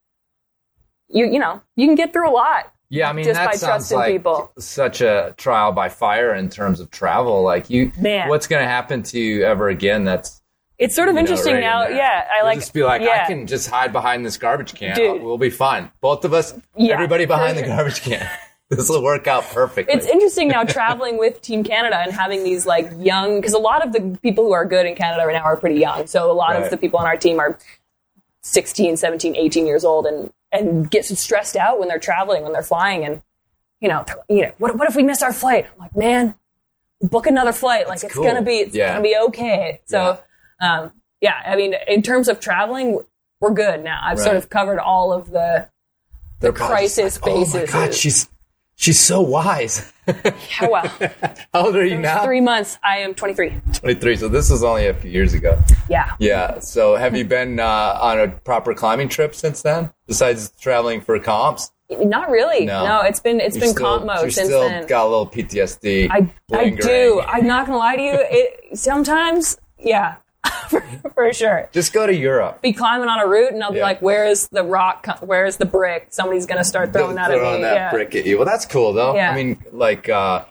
you, you know, you can get through a lot. Yeah, I mean just that by sounds like people. such a trial by fire in terms of travel. Like you, Man. what's going to happen to you ever again? That's It's sort of you know, interesting right now. Yeah, I You'll like. just be like, yeah. I can just hide behind this garbage can. Dude. We'll be fine. Both of us, Yeah, everybody behind for the garbage can. this will work out perfectly. It's interesting now traveling with Team Canada and having these like young, because a lot of the people who are good in Canada right now are pretty young. So a lot Right. of the people on our team are 16, 17, 18 years old and, and get stressed out when they're traveling, when they're flying. And, you know, you know what, what if we miss our flight? I'm like, man, book another flight. Like it's cool. going to be, it's Yeah. going to be okay. So, um, yeah, I mean, in terms of traveling, we're good now. I've sort of covered all of the, the crisis like, Oh my bases. god, she's she's so wise. How well. How old are you now? Three months. I am 23. 23. So this was only a few years ago. Yeah. Yeah. So have you been uh, on a proper climbing trip since then? Besides traveling for comps? Not really. No. No, it's been it's You're been still- comp mode you're since still then. got a little PTSD. I I do. I'm not gonna lie to you. It sometimes, yeah, for, for sure. Just go to Europe. Be climbing on a route, and I'll be Yeah. like, "Where is the rock? Where is the brick? Somebody's gonna start throwing that at me." that yeah. brick at you. Well, that's cool though. Yeah. I mean, like, uh,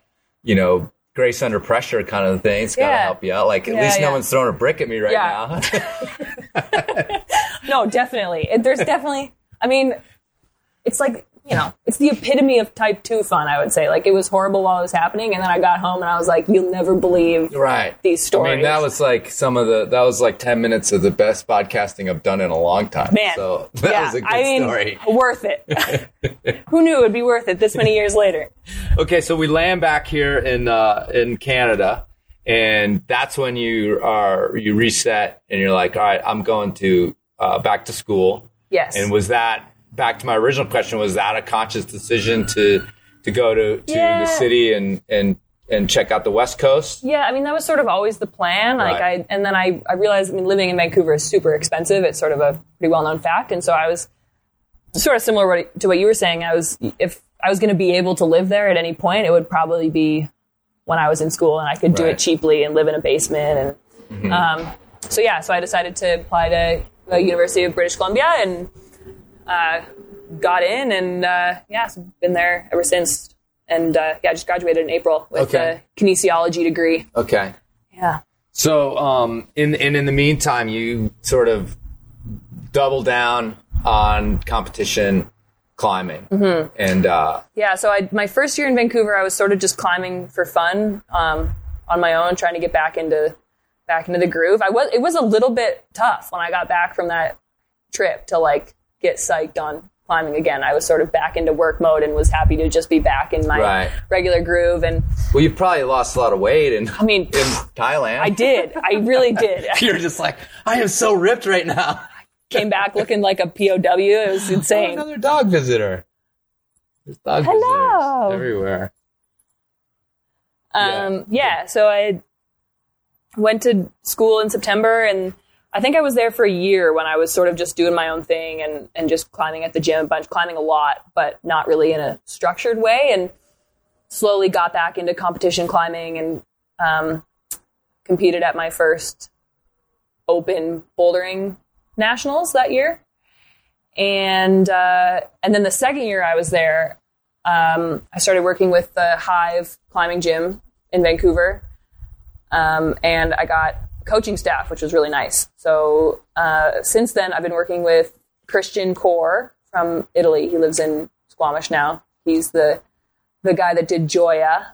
you know, grace under pressure kind of thing. It's got to help you out. Like, at least no one's throwing a brick at me right now. No, definitely. There's definitely. I mean, it's like you know, it's the epitome of type two fun. I would say. Like it was horrible while it was happening, and then I got home and I was like, "You'll never believe right. these stories." I mean, that was like some of the, that was like 10 minutes of the best podcasting I've done in a long time. Man, So that yeah, was a good I mean, story. worth it. Who knew it would be worth it this many years later? Okay, so we land back here in uh, in Canada, and that's when you are you reset and you're like, all right, I'm going to uh, back to school. Yes. And was that back to my original question? Was that a conscious decision to to go to, to Yeah. the city and and and check out the West Coast? Yeah, I mean that was sort of always the plan. Like Right. I and then I, I realized I mean living in Vancouver is super expensive. It's sort of a pretty well known fact. And so I was sort of similar to what you were saying. I was if I was going to be able to live there at any point, it would probably be when I was in school and I could do Right. it cheaply and live in a basement. And um, so yeah, so I decided to apply to the University of British Columbia and uh, got in and uh, yeah, so been there ever since. And uh, yeah, I just graduated in April with Okay. a kinesiology degree. Okay. Yeah. So, um, in and in the meantime, you sort of double down on competition climbing, mm-hmm. and uh, Yeah, so I, my first year in Vancouver, I was sort of just climbing for fun um, on my own, trying to get back into back into the groove. I was it was a little bit tough when I got back from that trip to like get psyched on climbing again. I was sort of back into work mode and was happy to just be back in my Right. regular groove. And well, you probably lost a lot of weight And I mean, in Thailand. I did, I really did. You're just like, I am so ripped right now. came back looking like a POW. It was insane. Another dog visitor. There's dog Hello. visitors everywhere. Um, yeah, so I went to school in September, and I think I was there for a year when I was sort of just doing my own thing and, and just climbing at the gym a bunch, climbing a lot, but not really in a structured way. And slowly got back into competition climbing and um, competed at my first open bouldering nationals that year. And uh, and then the second year I was there, um, I started working with the Hive Climbing Gym in Vancouver, um, and I got coaching staff, which was really nice. So uh, since then, I've been working with Christian Core from Italy. He lives in Squamish now. He's the the guy that did Gioia,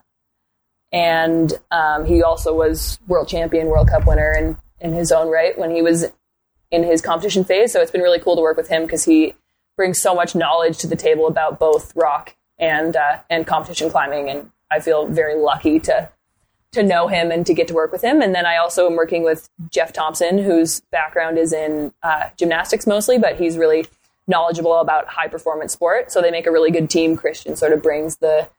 and um, he also was world champion, World Cup winner in in his own right when he was in his competition phase. So it's been really cool to work with him because he brings so much knowledge to the table about both rock and uh, and competition climbing, and I feel very lucky to to know him and to get to work with him. And then I also am working with Jeff Thompson, whose background is in uh, gymnastics mostly, but he's really knowledgeable about high performance sport. So they make a really good team. Christian sort of brings the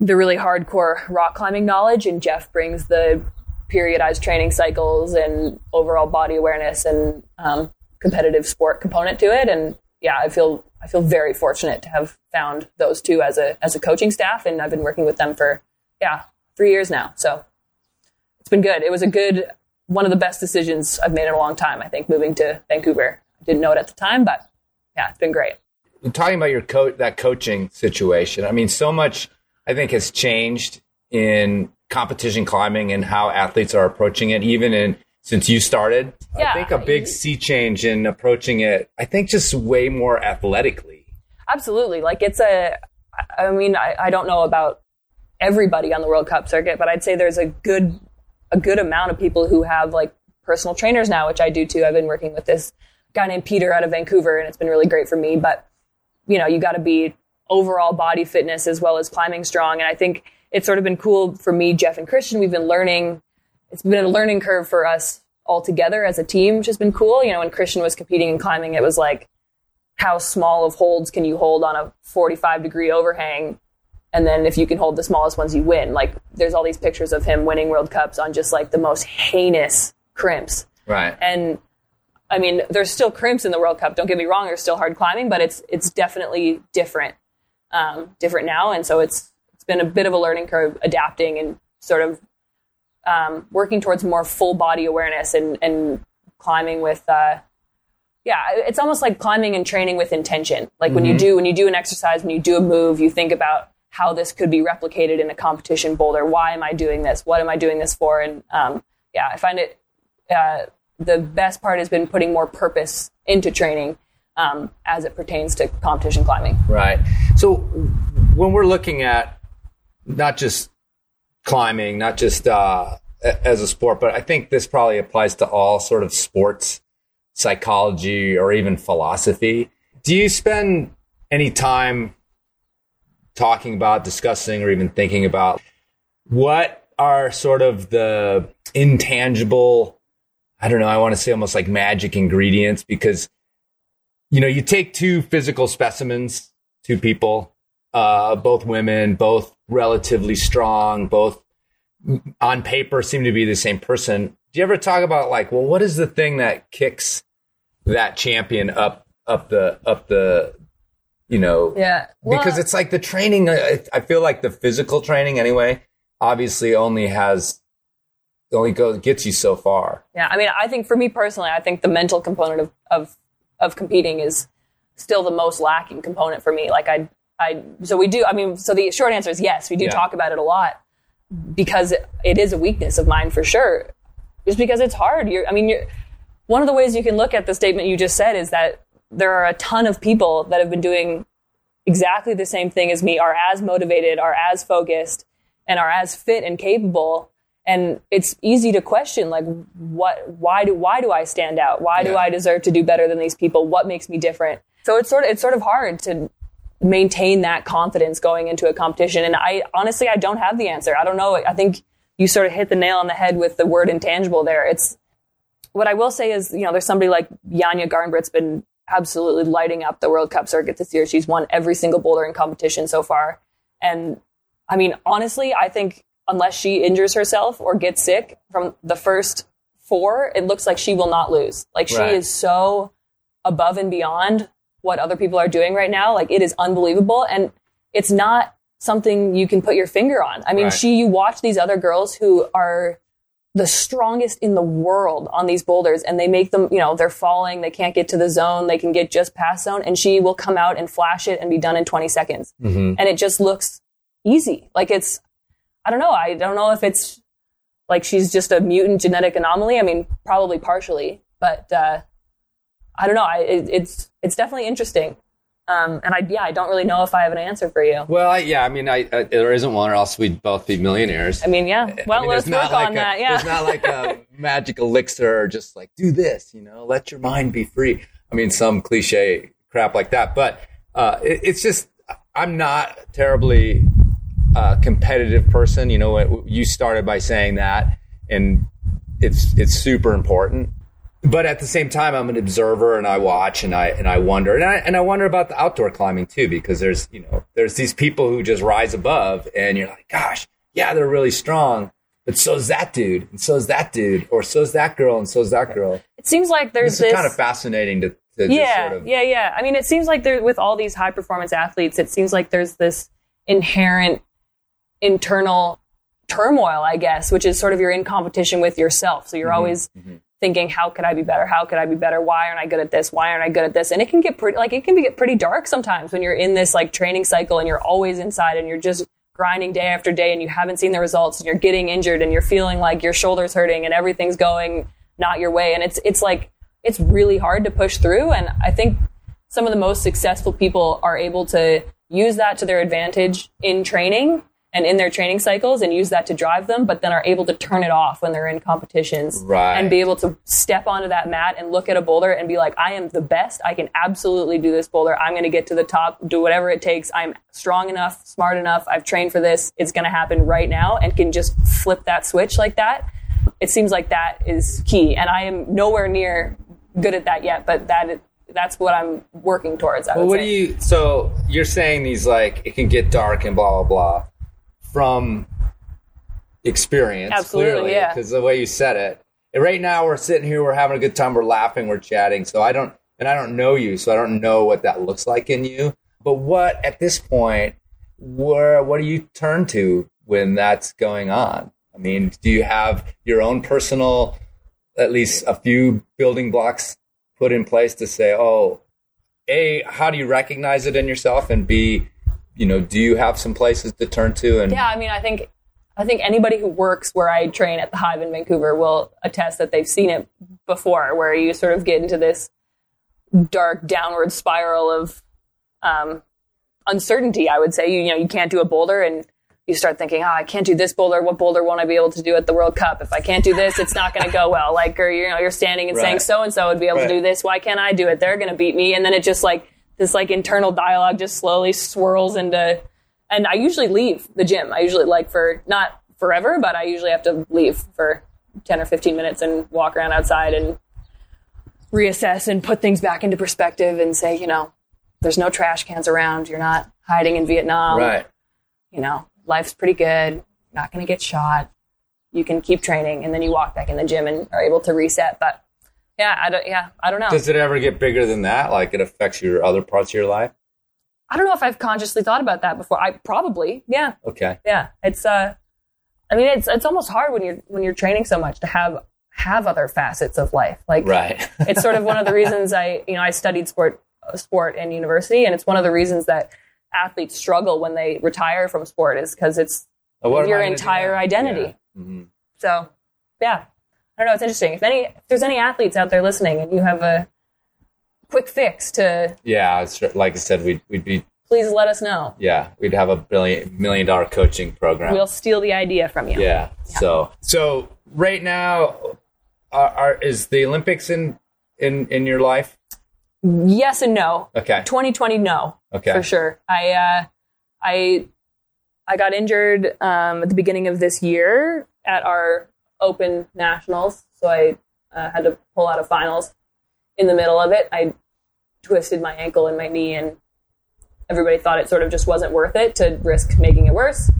the really hardcore rock climbing knowledge, and Jeff brings the periodized training cycles and overall body awareness and um, competitive sport component to it. And yeah, I feel I feel very fortunate to have found those two as a as a coaching staff, and I've been working with them for yeah three years now. So it's been good. It was a good one of the best decisions I've made in a long time. I think moving to Vancouver. I didn't know it at the time, but yeah, it's been great. talking about your coach that coaching situation i mean so much i think has changed in competition climbing and how athletes are approaching it even in since you started. Yeah. I think a big sea change in approaching it. I think just way more athletically. Absolutely. Like it's a, I mean, I, I don't know about everybody on the World Cup circuit, but I'd say there's a good, a good amount of people who have like personal trainers now, which I do too. I've been working with this guy named Peter out of Vancouver and it's been really great for me. But, you know, you got to be overall body fitness as well as climbing strong. And I think it's sort of been cool for me, Jeff and Christian. We've been learning it's been a learning curve for us all together as a team, which has been cool. You know, when Christian was competing in climbing, it was like, how small of holds can you hold on a 45 degree overhang? And then if you can hold the smallest ones, you win. Like, there's all these pictures of him winning World Cups on just like the most heinous crimps. Right. And I mean, there's still crimps in the World Cup. Don't get me wrong. There's still hard climbing, but it's it's definitely different, um, different now. And so it's it's been a bit of a learning curve adapting and sort of um, working towards more full body awareness and, and climbing with uh, yeah it's almost like climbing and training with intention like when you do when you do an exercise when you do a move you think about how this could be replicated in a competition boulder why am i doing this what am i doing this for and um, yeah i find it uh, the best part has been putting more purpose into training um, as it pertains to competition climbing Right. So when we're looking at not just climbing, not just uh, as a sport, but I think this probably applies to all sort of sports psychology or even philosophy. Do you spend any time talking about, discussing, or even thinking about what are sort of the intangible, I don't know, I want to say almost like magic ingredients because you know, you take two physical specimens, two people, uh, both women, both relatively strong, both on paper seem to be the same person. Do you ever talk about like, well, what is the thing that kicks that champion up, up the, up the, you know, yeah because it's like the training. I, I feel like the physical training anyway, obviously only has, only goes gets you so far. Yeah, I mean, I think for me personally, I think the mental component of of of competing is still the most lacking component for me. Like I, I, so we do. I mean, so the short answer is yes, we do Yeah. talk about it a lot because it, it is a weakness of mine for sure. Just because it's hard. You're, I mean, you're, one of the ways you can look at the statement you just said is that there are a ton of people that have been doing exactly the same thing as me, are as motivated, are as focused, and are as fit and capable. And it's easy to question, like, what, why do, why do I stand out? Why do I deserve to do better than these people? What makes me different? So it's sort of, it's sort of hard to maintain that confidence going into a competition. And I honestly, I don't have the answer. I don't know. I think you sort of hit the nail on the head with the word intangible there. It's, what I will say is, you know, there's somebody like Janja Garnbret's been absolutely lighting up the World Cup circuit this year. She's won every single boulder in competition so far. And I mean, honestly, I think unless she injures herself or gets sick from the first four, it looks like she will not lose. Like she Right. is so above and beyond what other people are doing right now. Like it is unbelievable. And it's not something you can put your finger on. I mean, Right. she, you watch these other girls who are the strongest in the world on these boulders and they make them, you know, they're falling, they can't get to the zone, they can get just past zone and she will come out and flash it and be done in 20 seconds. And it just looks easy. Like it's, I don't know. I don't know if it's like she's just a mutant genetic anomaly. I mean, probably partially, but, uh, I don't know. I, it, it's, it's definitely interesting. Um, and I, yeah, I don't really know if I have an answer for you. Well, I, yeah, I mean, I, I, there isn't one, or else we'd both be millionaires. I mean, yeah. Well, I mean, let's work like on a- that. Yeah. There's not like a magic elixir or just like, do this, you know, let your mind be free. I mean, some cliche crap like that. But uh, it, it's just, I'm not a terribly uh, competitive person. You know, what- you started by saying that, and it's it's super important. But at the same time, I'm an observer, and I watch, and I and I wonder, and I and I wonder about the outdoor climbing too, because there's you know there's these people who just rise above, and you're like, gosh, yeah, they're really strong. But so's that dude, and so's that dude, or so's that girl, and so's that girl. It seems like there's It's this kind of fascinating to, to just yeah, sort of yeah, yeah. I mean, it seems like there with all these high performance athletes, it seems like there's this inherent internal turmoil, I guess, which is sort of you're in competition with yourself. So you're Mm-hmm. always thinking, how could I be better? How could I be better? Why aren't I good at this? Why aren't I good at this? And it can get pretty, like, it can be get pretty dark sometimes when you're in this like training cycle and you're always inside and you're just grinding day after day and you haven't seen the results and you're getting injured and you're feeling like your shoulder's hurting and everything's going not your way. And it's it's like it's really hard to push through. And I think some of the most successful people are able to use that to their advantage in training and in their training cycles and use that to drive them, but then are able to turn it off when they're in competitions Right. and be able to step onto that mat and look at a boulder and be like, I am the best. I can absolutely do this boulder. I'm going to get to the top, do whatever it takes. I'm strong enough, smart enough. I've trained for this. It's going to happen right now and can just flip that switch like that. It seems like that is key. And I am nowhere near good at that yet, but that that's what I'm working towards. Well, what say. do you? So you're saying these like it can get dark and blah blah blah from experience. Absolutely, yeah. Because the way you said it, And right now we're sitting here, we're having a good time, we're laughing, we're chatting. So I don't, and I don't know you, so I don't know what that looks like in you. But what at this point, where what do you turn to when that's going on? I mean, do you have your own personal, at least a few building blocks put in place to say, oh, a, how do you recognize it in yourself, and b, you know, do you have some places to turn to? And Yeah, I mean, I think I think anybody who works where I train at the Hive in Vancouver will attest that they've seen it before, where you sort of get into this dark downward spiral of um, uncertainty. I would say you, you know you can't do a boulder and you start thinking, oh, I can't do this boulder. What boulder won't I be able to do at the World Cup? If I can't do this, it's not going to go well. Like, or you know, you're standing and saying so and so would be able Right. to do this. Why can't I do it? They're going to beat me. And then it just like this like internal dialogue just slowly swirls into. And I usually leave the gym. I usually like for not forever, but I usually have to leave for ten or fifteen minutes and walk around outside and reassess and put things back into perspective and say, you know, there's no trash cans around. You're not hiding in Vietnam right, you know, life's pretty good. Not going to get shot. You can keep training, and then you walk back in the gym and are able to reset. But yeah, I don't. Yeah, I don't know. does it ever get bigger than that? Like it affects your other parts of your life? I don't know if I've consciously thought about that before. I probably, yeah, Okay, yeah. It's uh, I mean, it's it's almost hard when you're when you're training so much to have have other facets of life. Like right, it's sort of one of the reasons I, you know, I studied sport sport in university, and it's one of the reasons that athletes struggle when they retire from sport is because it's Oh, your I gonna do entire identity. Yeah. Mhm. So, yeah, I don't know. It's interesting. If any, if there's any athletes out there listening, and you have a quick fix to, Yeah, like I said, we'd we'd be please let us know. yeah, we'd have a billion million dollar coaching program. We'll steal the idea from you. Yeah. So so right now, are, are is the Olympics in in in your life? Yes and no. Okay. 2020, no, Okay. for sure. I, uh, I, I got injured um, at the beginning of this year at our Open Nationals, so I uh, had to pull out of finals in the middle of it. I twisted my ankle and my knee, and everybody thought it sort of just wasn't worth it to risk making it worse.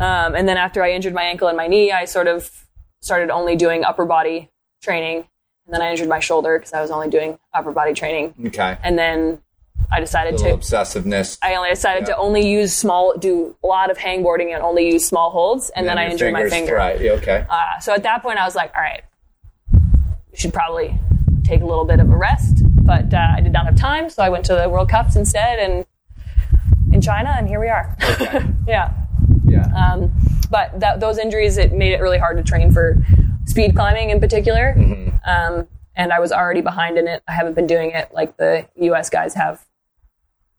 Um, and then after I injured my ankle and my knee, I sort of started only doing upper body training. And then I injured my shoulder because I was only doing upper body training. Okay. And then I decided to. obsessiveness. I only decided Yeah. to only use small, do a lot of hangboarding and only use small holds, and, then I injured my finger. Right. yeah, Okay. Uh, so at that point, I was like, all right, you should probably take a little bit of a rest. But uh, I did not have time, so I went to the World Cups instead, and in China, and here we are. yeah. yeah. Um, but that, those injuries, it made it really hard to train for speed climbing in particular. Um, and I was already behind in it. I haven't been doing it like the U.S. guys have.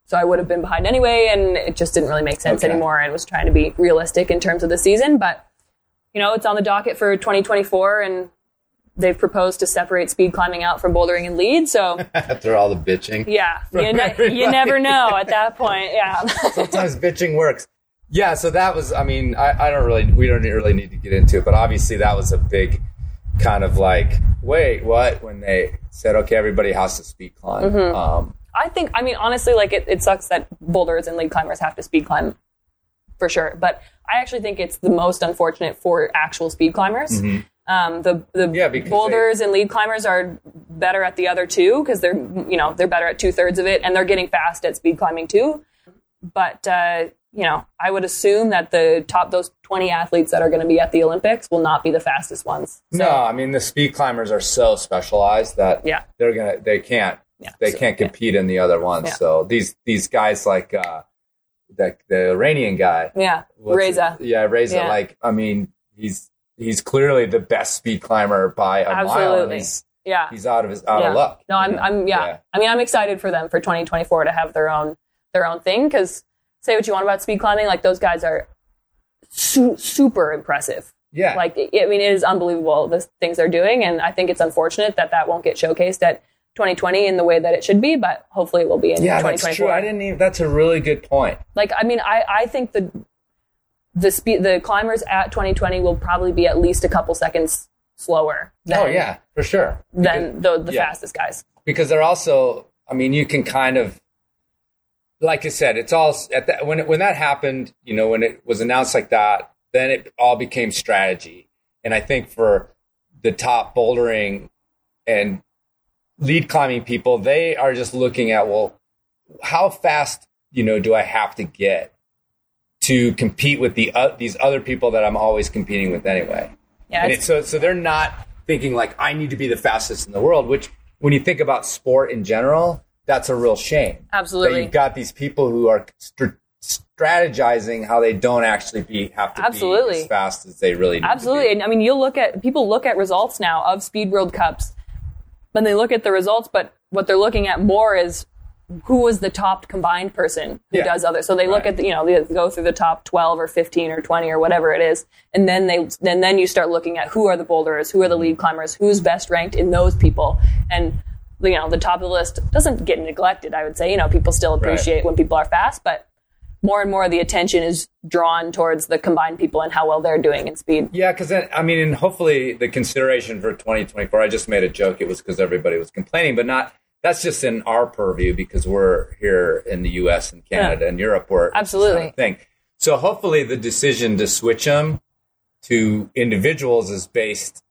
So I would have been behind anyway, and it just didn't really make sense Okay. anymore. And was trying to be realistic in terms of the season, but you know, it's on the docket for 2024, and they've proposed to separate speed climbing out from bouldering and lead. So After all the bitching. yeah, you, ne- you never know at that point. Yeah. Sometimes bitching works. Yeah. So that was. I mean, I, I don't really. We don't really need to get into it, but obviously that was a big kind of like, wait, what? When they said, okay, everybody has to speed climb. Mm-hmm. Um, I think, I mean, honestly, like it, it sucks that boulders and lead climbers have to speed climb for sure. But I actually think it's the most unfortunate for actual speed climbers. Um, the the Mm-hmm. Yeah, boulders and lead climbers are better at the other two because they're you know they're better at two thirds of it and they're getting fast at speed climbing too. But uh, you know, I would assume that the top those twenty athletes that are going to be at the Olympics will not be the fastest ones. So, no, I mean the speed climbers are so specialized that Yeah. they're gonna they can't Yeah. they So, can't compete in the other ones. Yeah. So these these guys like uh, the the Iranian guy, Yeah, Reza. yeah, Reza. Yeah. Like I mean, he's he's clearly the best speed climber by a mile. Absolutely. He's, Yeah. he's out of his out yeah. of luck. No, I'm? I'm, yeah. I mean, I'm excited for them for 2024 to have their own, their own thing. Cause say what you want about speed climbing, like those guys are su- super impressive. Yeah. Like, I mean, it is unbelievable the things they're doing. And I think it's unfortunate that that won't get showcased at 2020 in the way that it should be, but hopefully it will be in yeah, 2024. that's true. I didn't even. That's a really good point. Like, I mean, I, I think the, the speed, the climbers at 2020 will probably be at least a couple seconds slower oh, than, oh yeah, for sure. than the, the yeah. fastest guys. because they're also i mean you can kind of like i said it's all at that when it, when that happened you know when it was announced like that then it all became strategy and i think for the top bouldering and lead climbing people they are just looking at well how fast you know do i have to get to compete with the uh, these other people that i'm always competing with anyway Yeah. and so, so they're not thinking like I need to be the fastest in the world. Which, when you think about sport in general, that's a real shame. Absolutely. that you've got these people who are str- strategizing how they don't actually be have to Absolutely. be as fast as they really need Absolutely. To And I mean, you'll look at people look at results now of Speed World Cups, when they look at the results, but what they're looking at more is who was the top combined person who Yeah. does other. So they look Right. at the, you know they go through the top twelve or fifteen or twenty or whatever it is, and then they then then you start looking at who are the boulders, who are the lead mm-hmm. climbers, who's best ranked in those people, and you know the top of the list doesn't get neglected. I would say you know people still appreciate when people are fast, but more and more of the attention is drawn towards the combined people and how well they're doing in speed. Yeah, because I mean, and hopefully the consideration for 2024. I just made a joke. It was because everybody was complaining, but not. That's just in our purview because we're here in the U.S. and Canada and Europe, where Absolutely. kind of thing. So hopefully the decision to switch them to individuals is based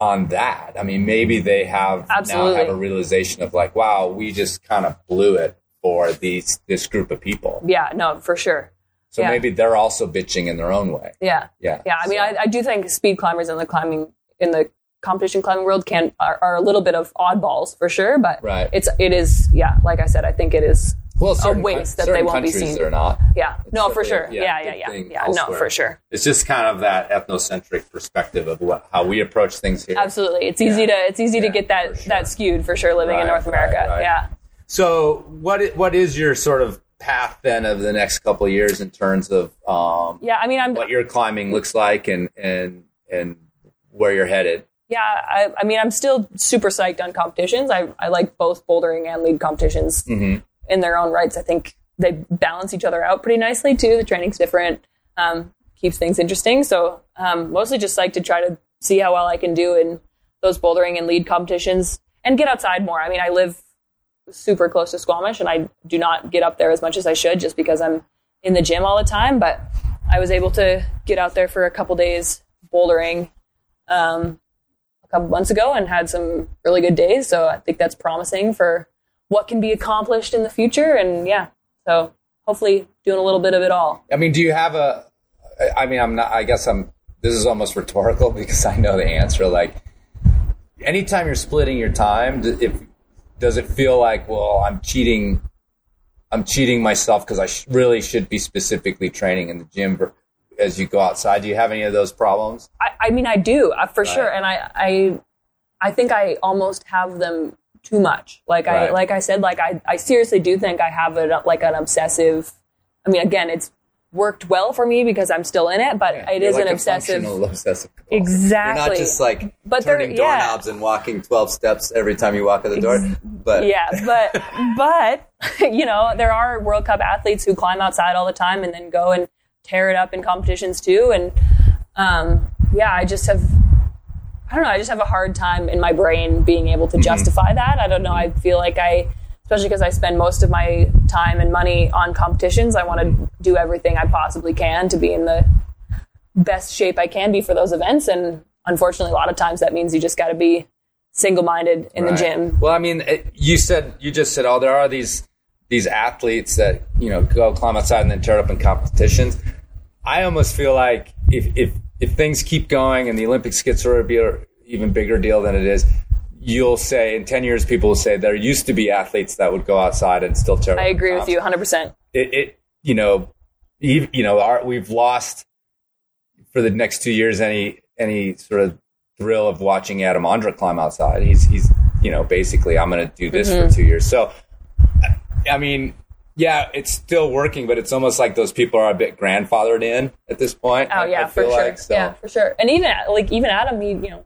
on that. I mean, maybe they have now have a realization of like, wow, we just kind of blew it for these this group of people. Yeah, no, for sure. So Yeah. maybe they're also bitching in their own way. Yeah. Yeah. Yeah. I mean, So- I, I do think speed climbers in the climbing, in the competition climbing world can, are, are a little bit of oddballs for sure, but Right. it's, it is, yeah, like I said, I think it is, well, certain, waste that they won't be seen. They're not. yeah. No, for sure. yeah, Yeah. Yeah. big Yeah. Yeah. No, for sure. It's just kind of that ethnocentric perspective of what, how we approach things here. Absolutely. It's easy to, it's easy to get that, sure. that skewed for sure living in Right, North right, America. right. Yeah. So, what what is your sort of path then of the next couple of years in terms of um, Yeah. I mean, I'm, what your climbing looks like and and and where you're headed? yeah, I, I mean, I'm still super psyched on competitions. I, I like both bouldering and lead competitions Mm-hmm. in their own rights. I think they balance each other out pretty nicely too. The training's different, um, keeps things interesting. So um, mostly just like to try to see how well I can do in those bouldering and lead competitions and get outside more. I mean, I live super close to Squamish and I do not get up there as much as I should just because I'm in the gym all the time. But I was able to get out there for a couple days bouldering um, a couple months ago and had some really good days. So I think that's promising for what can be accomplished in the future. And yeah, so hopefully doing a little bit of it all. I mean, do you have a? I mean, I'm not. I guess I'm. This is almost rhetorical because I know the answer. Like, anytime you're splitting your time, if does it feel like, well, I'm cheating? I'm cheating myself because I sh- really should be specifically training in the gym as you go outside. Do you have any of those problems? I, I mean, I do uh, for sure, and I, I, I think I almost have them too much. Like I, Right. like I said, like I, I seriously do think I have it like an obsessive. I mean, again, it's worked well for me because I'm still in it, but it You're is like an obsessive. obsessive. Exactly. You're not just like But turning yeah. doorknobs and walking 12 steps every time you walk out the door. But yeah, but but you know there are World Cup athletes who climb outside all the time and then go and tear it up in competitions too. And um, yeah, I just have I don't know. I just have a hard time in my brain being able to justify that. I don't know. I feel like I, especially because I spend most of my time and money on competitions, I want to do everything I possibly can to be in the best shape I can be for those events. And unfortunately, a lot of times that means you just got to be single-minded in the gym. Well, I mean, it, you said you just said, oh, there are these these athletes that you know go climb outside and then tear it up in competitions. I almost feel like if if if things keep going and the Olympics gets sort of be an even bigger deal than it is, you'll say in ten years people will say there used to be athletes that would go outside and still tear. I agree with you 100%. It, it you know, you know, our, we've lost for the next two years any any sort of thrill of watching Adam Ondra climb outside. He's he's you know basically I'm going to do this Mm-hmm. for two years. So I mean, yeah, it's still working, but it's almost like those people are a bit grandfathered in at this point. Oh I- yeah, I for sure. like, so. Yeah, for sure. And even like even Adam, he you know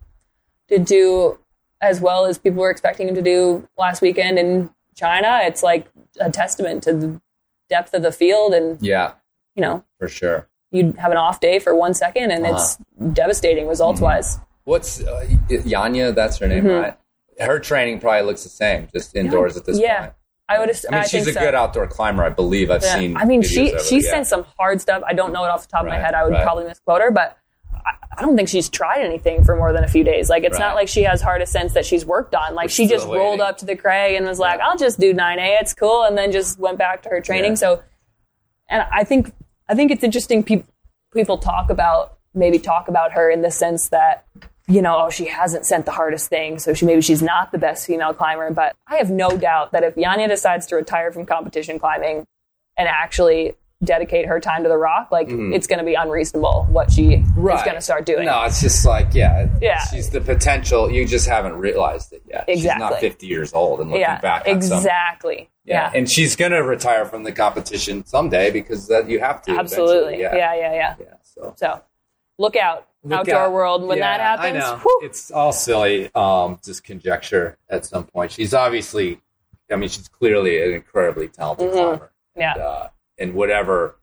did do as well as people were expecting him to do last weekend in China. It's like a testament to the depth of the field, and yeah, you know for sure. you'd have an off day for one second, and it's Uh-huh. devastating results wise. What's uh, Janja? That's her name, right? Her training probably looks the same, just indoors at this Mm-hmm. Yeah. point. I would. I I mean, she's think a so. good outdoor climber, I believe. I've Yeah. seen. I mean, she she yeah. sent some hard stuff. I don't know it off the top of my head. I would right. probably misquote her, but I, don't think she's tried anything for more than a few days. Like it's Right. not like she has hard ascents that she's worked on. Like she still just rolled up to the crag and was like, "I'll just do 9A. It's cool," and then just went back to her training. Yeah. So, and I think I think it's interesting. Pe- people talk about maybe talk about her in the sense that you know, oh, she hasn't sent the hardest thing, so she maybe she's not the best female climber. But I have no doubt that if Janja decides to retire from competition climbing and actually dedicate her time to the rock, like it's going to be unreasonable what she is going to start doing. No, it's just like yeah, Yeah. She's the potential. You just haven't realized it yet. She's not Exactly. fifty years old and looking yeah, back. On some, exactly. yeah. Yeah, and she's gonna retire from the competition someday because that you have to. absolutely. eventually. Yeah. yeah, yeah, yeah. So So look out, Look outdoor out. world. When Yeah, that happens, I know whew, it's all silly. Um, just conjecture at some point. She's obviously, I mean, she's clearly an incredibly talented climber. Mm-hmm. yeah, And, uh, and whatever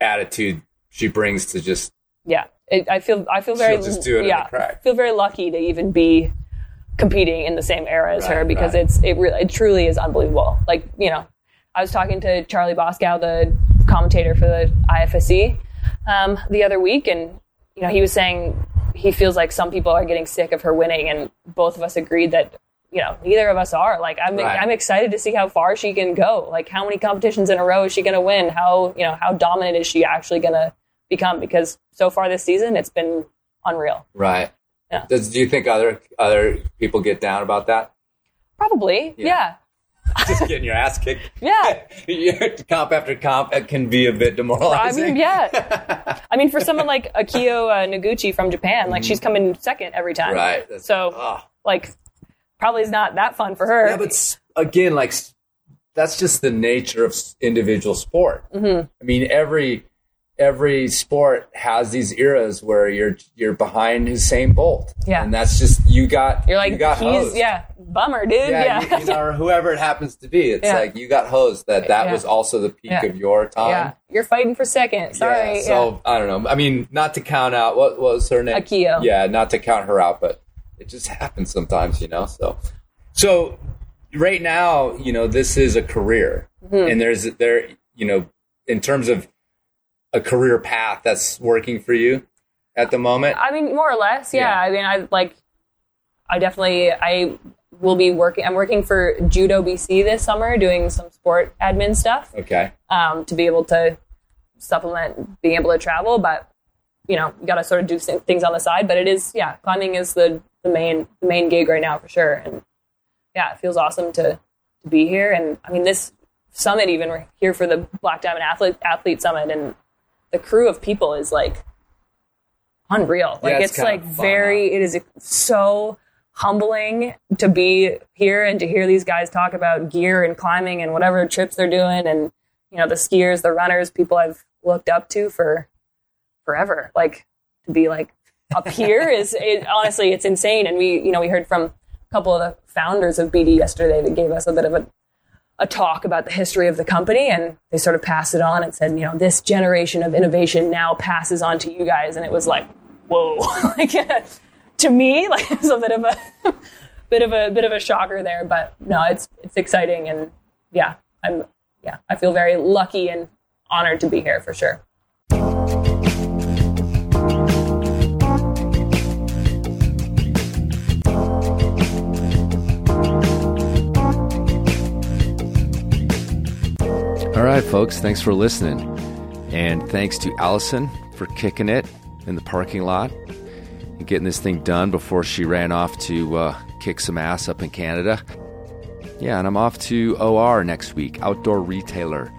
attitude she brings to just yeah. It, I feel I feel very just do it yeah. crack. feel very lucky to even be competing in the same era as her because right. it's it really it truly is unbelievable. Like you know, I was talking to Charlie Boscoe, the commentator for the IFSC, um, the other week, and you know he was saying he feels like some people are getting sick of her winning, and both of us agreed that you know neither of us are. Like I'm Right. I'm excited to see how far she can go. Like how many competitions in a row is she going to win? How you know how dominant is she actually going to become? Because so far this season, it's been unreal. right. Yeah. Does do you think other other people get down about that? Probably, Yeah. yeah. Just getting your ass kicked. Yeah. Comp after comp it can be a bit demoralizing. I mean, yeah. I mean, for someone like Akiyo uh, Noguchi from Japan, like she's coming second every time. Mm-hmm. Right. That's- So, ah. like, probably is not that fun for her. Yeah, but again, like that's just the nature of individual sport. Mm-hmm. I mean, every every sport has these eras where you're you're behind Usain Bolt. Yeah. and that's just you got You're like, you got he's hosed. yeah, bummer, dude. Yeah, Yeah, You, you know, or whoever it happens to be, it's Yeah. like you got hosed. That that Yeah. was also the peak of your time. Yeah. You're fighting for second. Sorry. Yeah, so I don't know. I mean, not to count out what, what was her name? Akiyo. Yeah, not to count her out, but it just happens sometimes, you know. So, so right now, you know, this is a career, Mm-hmm. and there's there, you know, in terms of a career path that's working for you at the moment. I mean, more or less, yeah. Yeah. I mean, I like, I definitely, I will be working. I'm working for Judo BC this summer, doing some sport admin stuff. Okay. um, to be able to supplement being able to travel. But you know, you got to sort of do things on the side. But it is, yeah, climbing is the the main the main gig right now for sure. And yeah, it feels awesome to to be here. And I mean, this summit even we're here for the Black Diamond Athlete Athlete Summit, and the crew of people is like unreal. Like Yeah, it's it's, like very. It is so humbling to be here and to hear these guys talk about gear and climbing and whatever trips they're doing and you know the skiers the runners people i've looked up to for forever like to be like up here is it, honestly it's insane. And we you know we heard from a couple of the founders of bd yesterday that gave us a bit of a a talk about the history of the company. And they sort of passed it on and said you know this generation of innovation now passes on to you guys. And it was like whoa. Like to me like it's a bit of a bit of a bit of a shocker there. But no it's it's exciting. And yeah i'm yeah i feel very lucky and honored to be here for sure right, folks, thanks for listening. And thanks to Allison for kicking it in the parking lot and getting this thing done before she ran off to uh, kick some ass up in Canada. Yeah, and I'm off to OR next week, Outdoor Retailer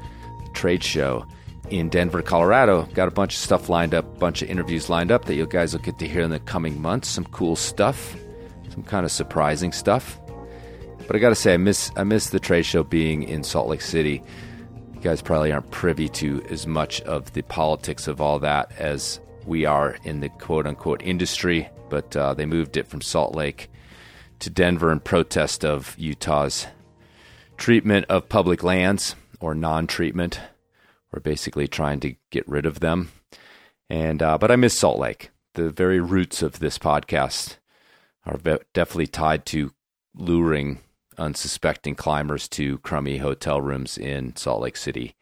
Trade Show in Denver, Colorado. Got a bunch of stuff lined up, bunch of interviews lined up that you guys will get to hear in the coming months. Some cool stuff, some kind of surprising stuff. But I got to say, I miss I miss the trade show being in Salt Lake City. Guys probably aren't privy to as much of the politics of all that as we are in the quote unquote industry. But uh, they moved it from Salt Lake to Denver in protest of Utah's treatment of public lands or non-treatment. We're basically trying to get rid of them. And uh, but I miss Salt Lake. The very roots of this podcast are definitely tied to luring unsuspecting climbers to crummy hotel rooms in Salt Lake City.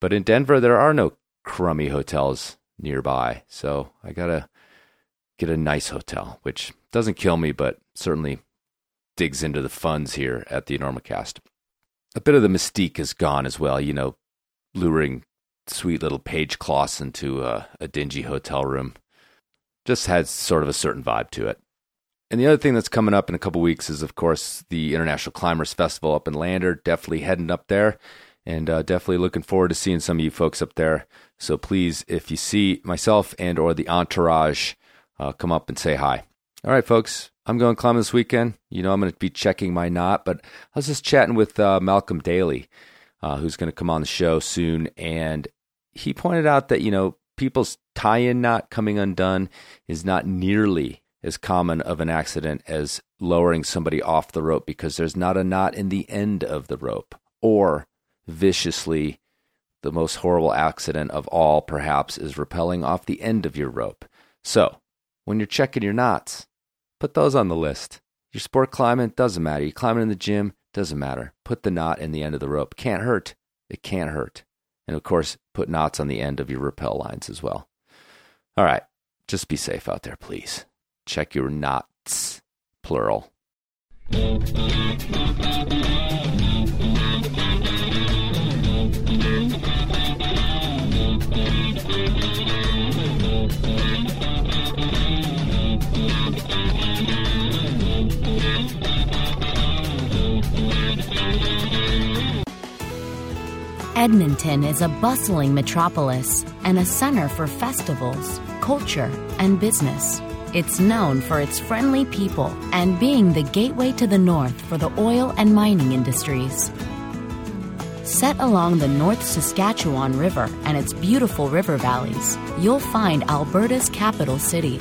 But in Denver, there are no crummy hotels nearby. So I got to get a nice hotel, which doesn't kill me, but certainly digs into the funds here at the Enormocast. A bit of the mystique is gone as well, you know, luring sweet little Paige Claassen to a, a dingy hotel room. Just has sort of a certain vibe to it. And the other thing that's coming up in a couple weeks is, of course, the International Climbers Festival up in Lander. Definitely heading up there, and uh, definitely looking forward to seeing some of you folks up there. So please, if you see myself and or the entourage, uh, come up and say hi. All right, folks. I'm going climbing this weekend. You know, I'm going to be checking my knot, but I was just chatting with uh, Malcolm Daly, uh, who's going to come on the show soon, and he pointed out that you know people's tie-in knot coming undone is not nearly as common of an accident as lowering somebody off the rope because there's not a knot in the end of the rope. Or viciously, the most horrible accident of all, perhaps, is rappelling off the end of your rope. So, when you're checking your knots, put those on the list. Your sport climbing doesn't matter. You climbing in the gym doesn't matter. Put the knot in the end of the rope. Can't hurt. It can't hurt. And of course, put knots on the end of your rappel lines as well. All right, just be safe out there, please. Check your knots, plural. Edmonton is a bustling metropolis and a center for festivals, culture, and business. It's known for its friendly people and being the gateway to the north for the oil and mining industries. Set along the North Saskatchewan River and its beautiful river valleys, you'll find Alberta's capital city.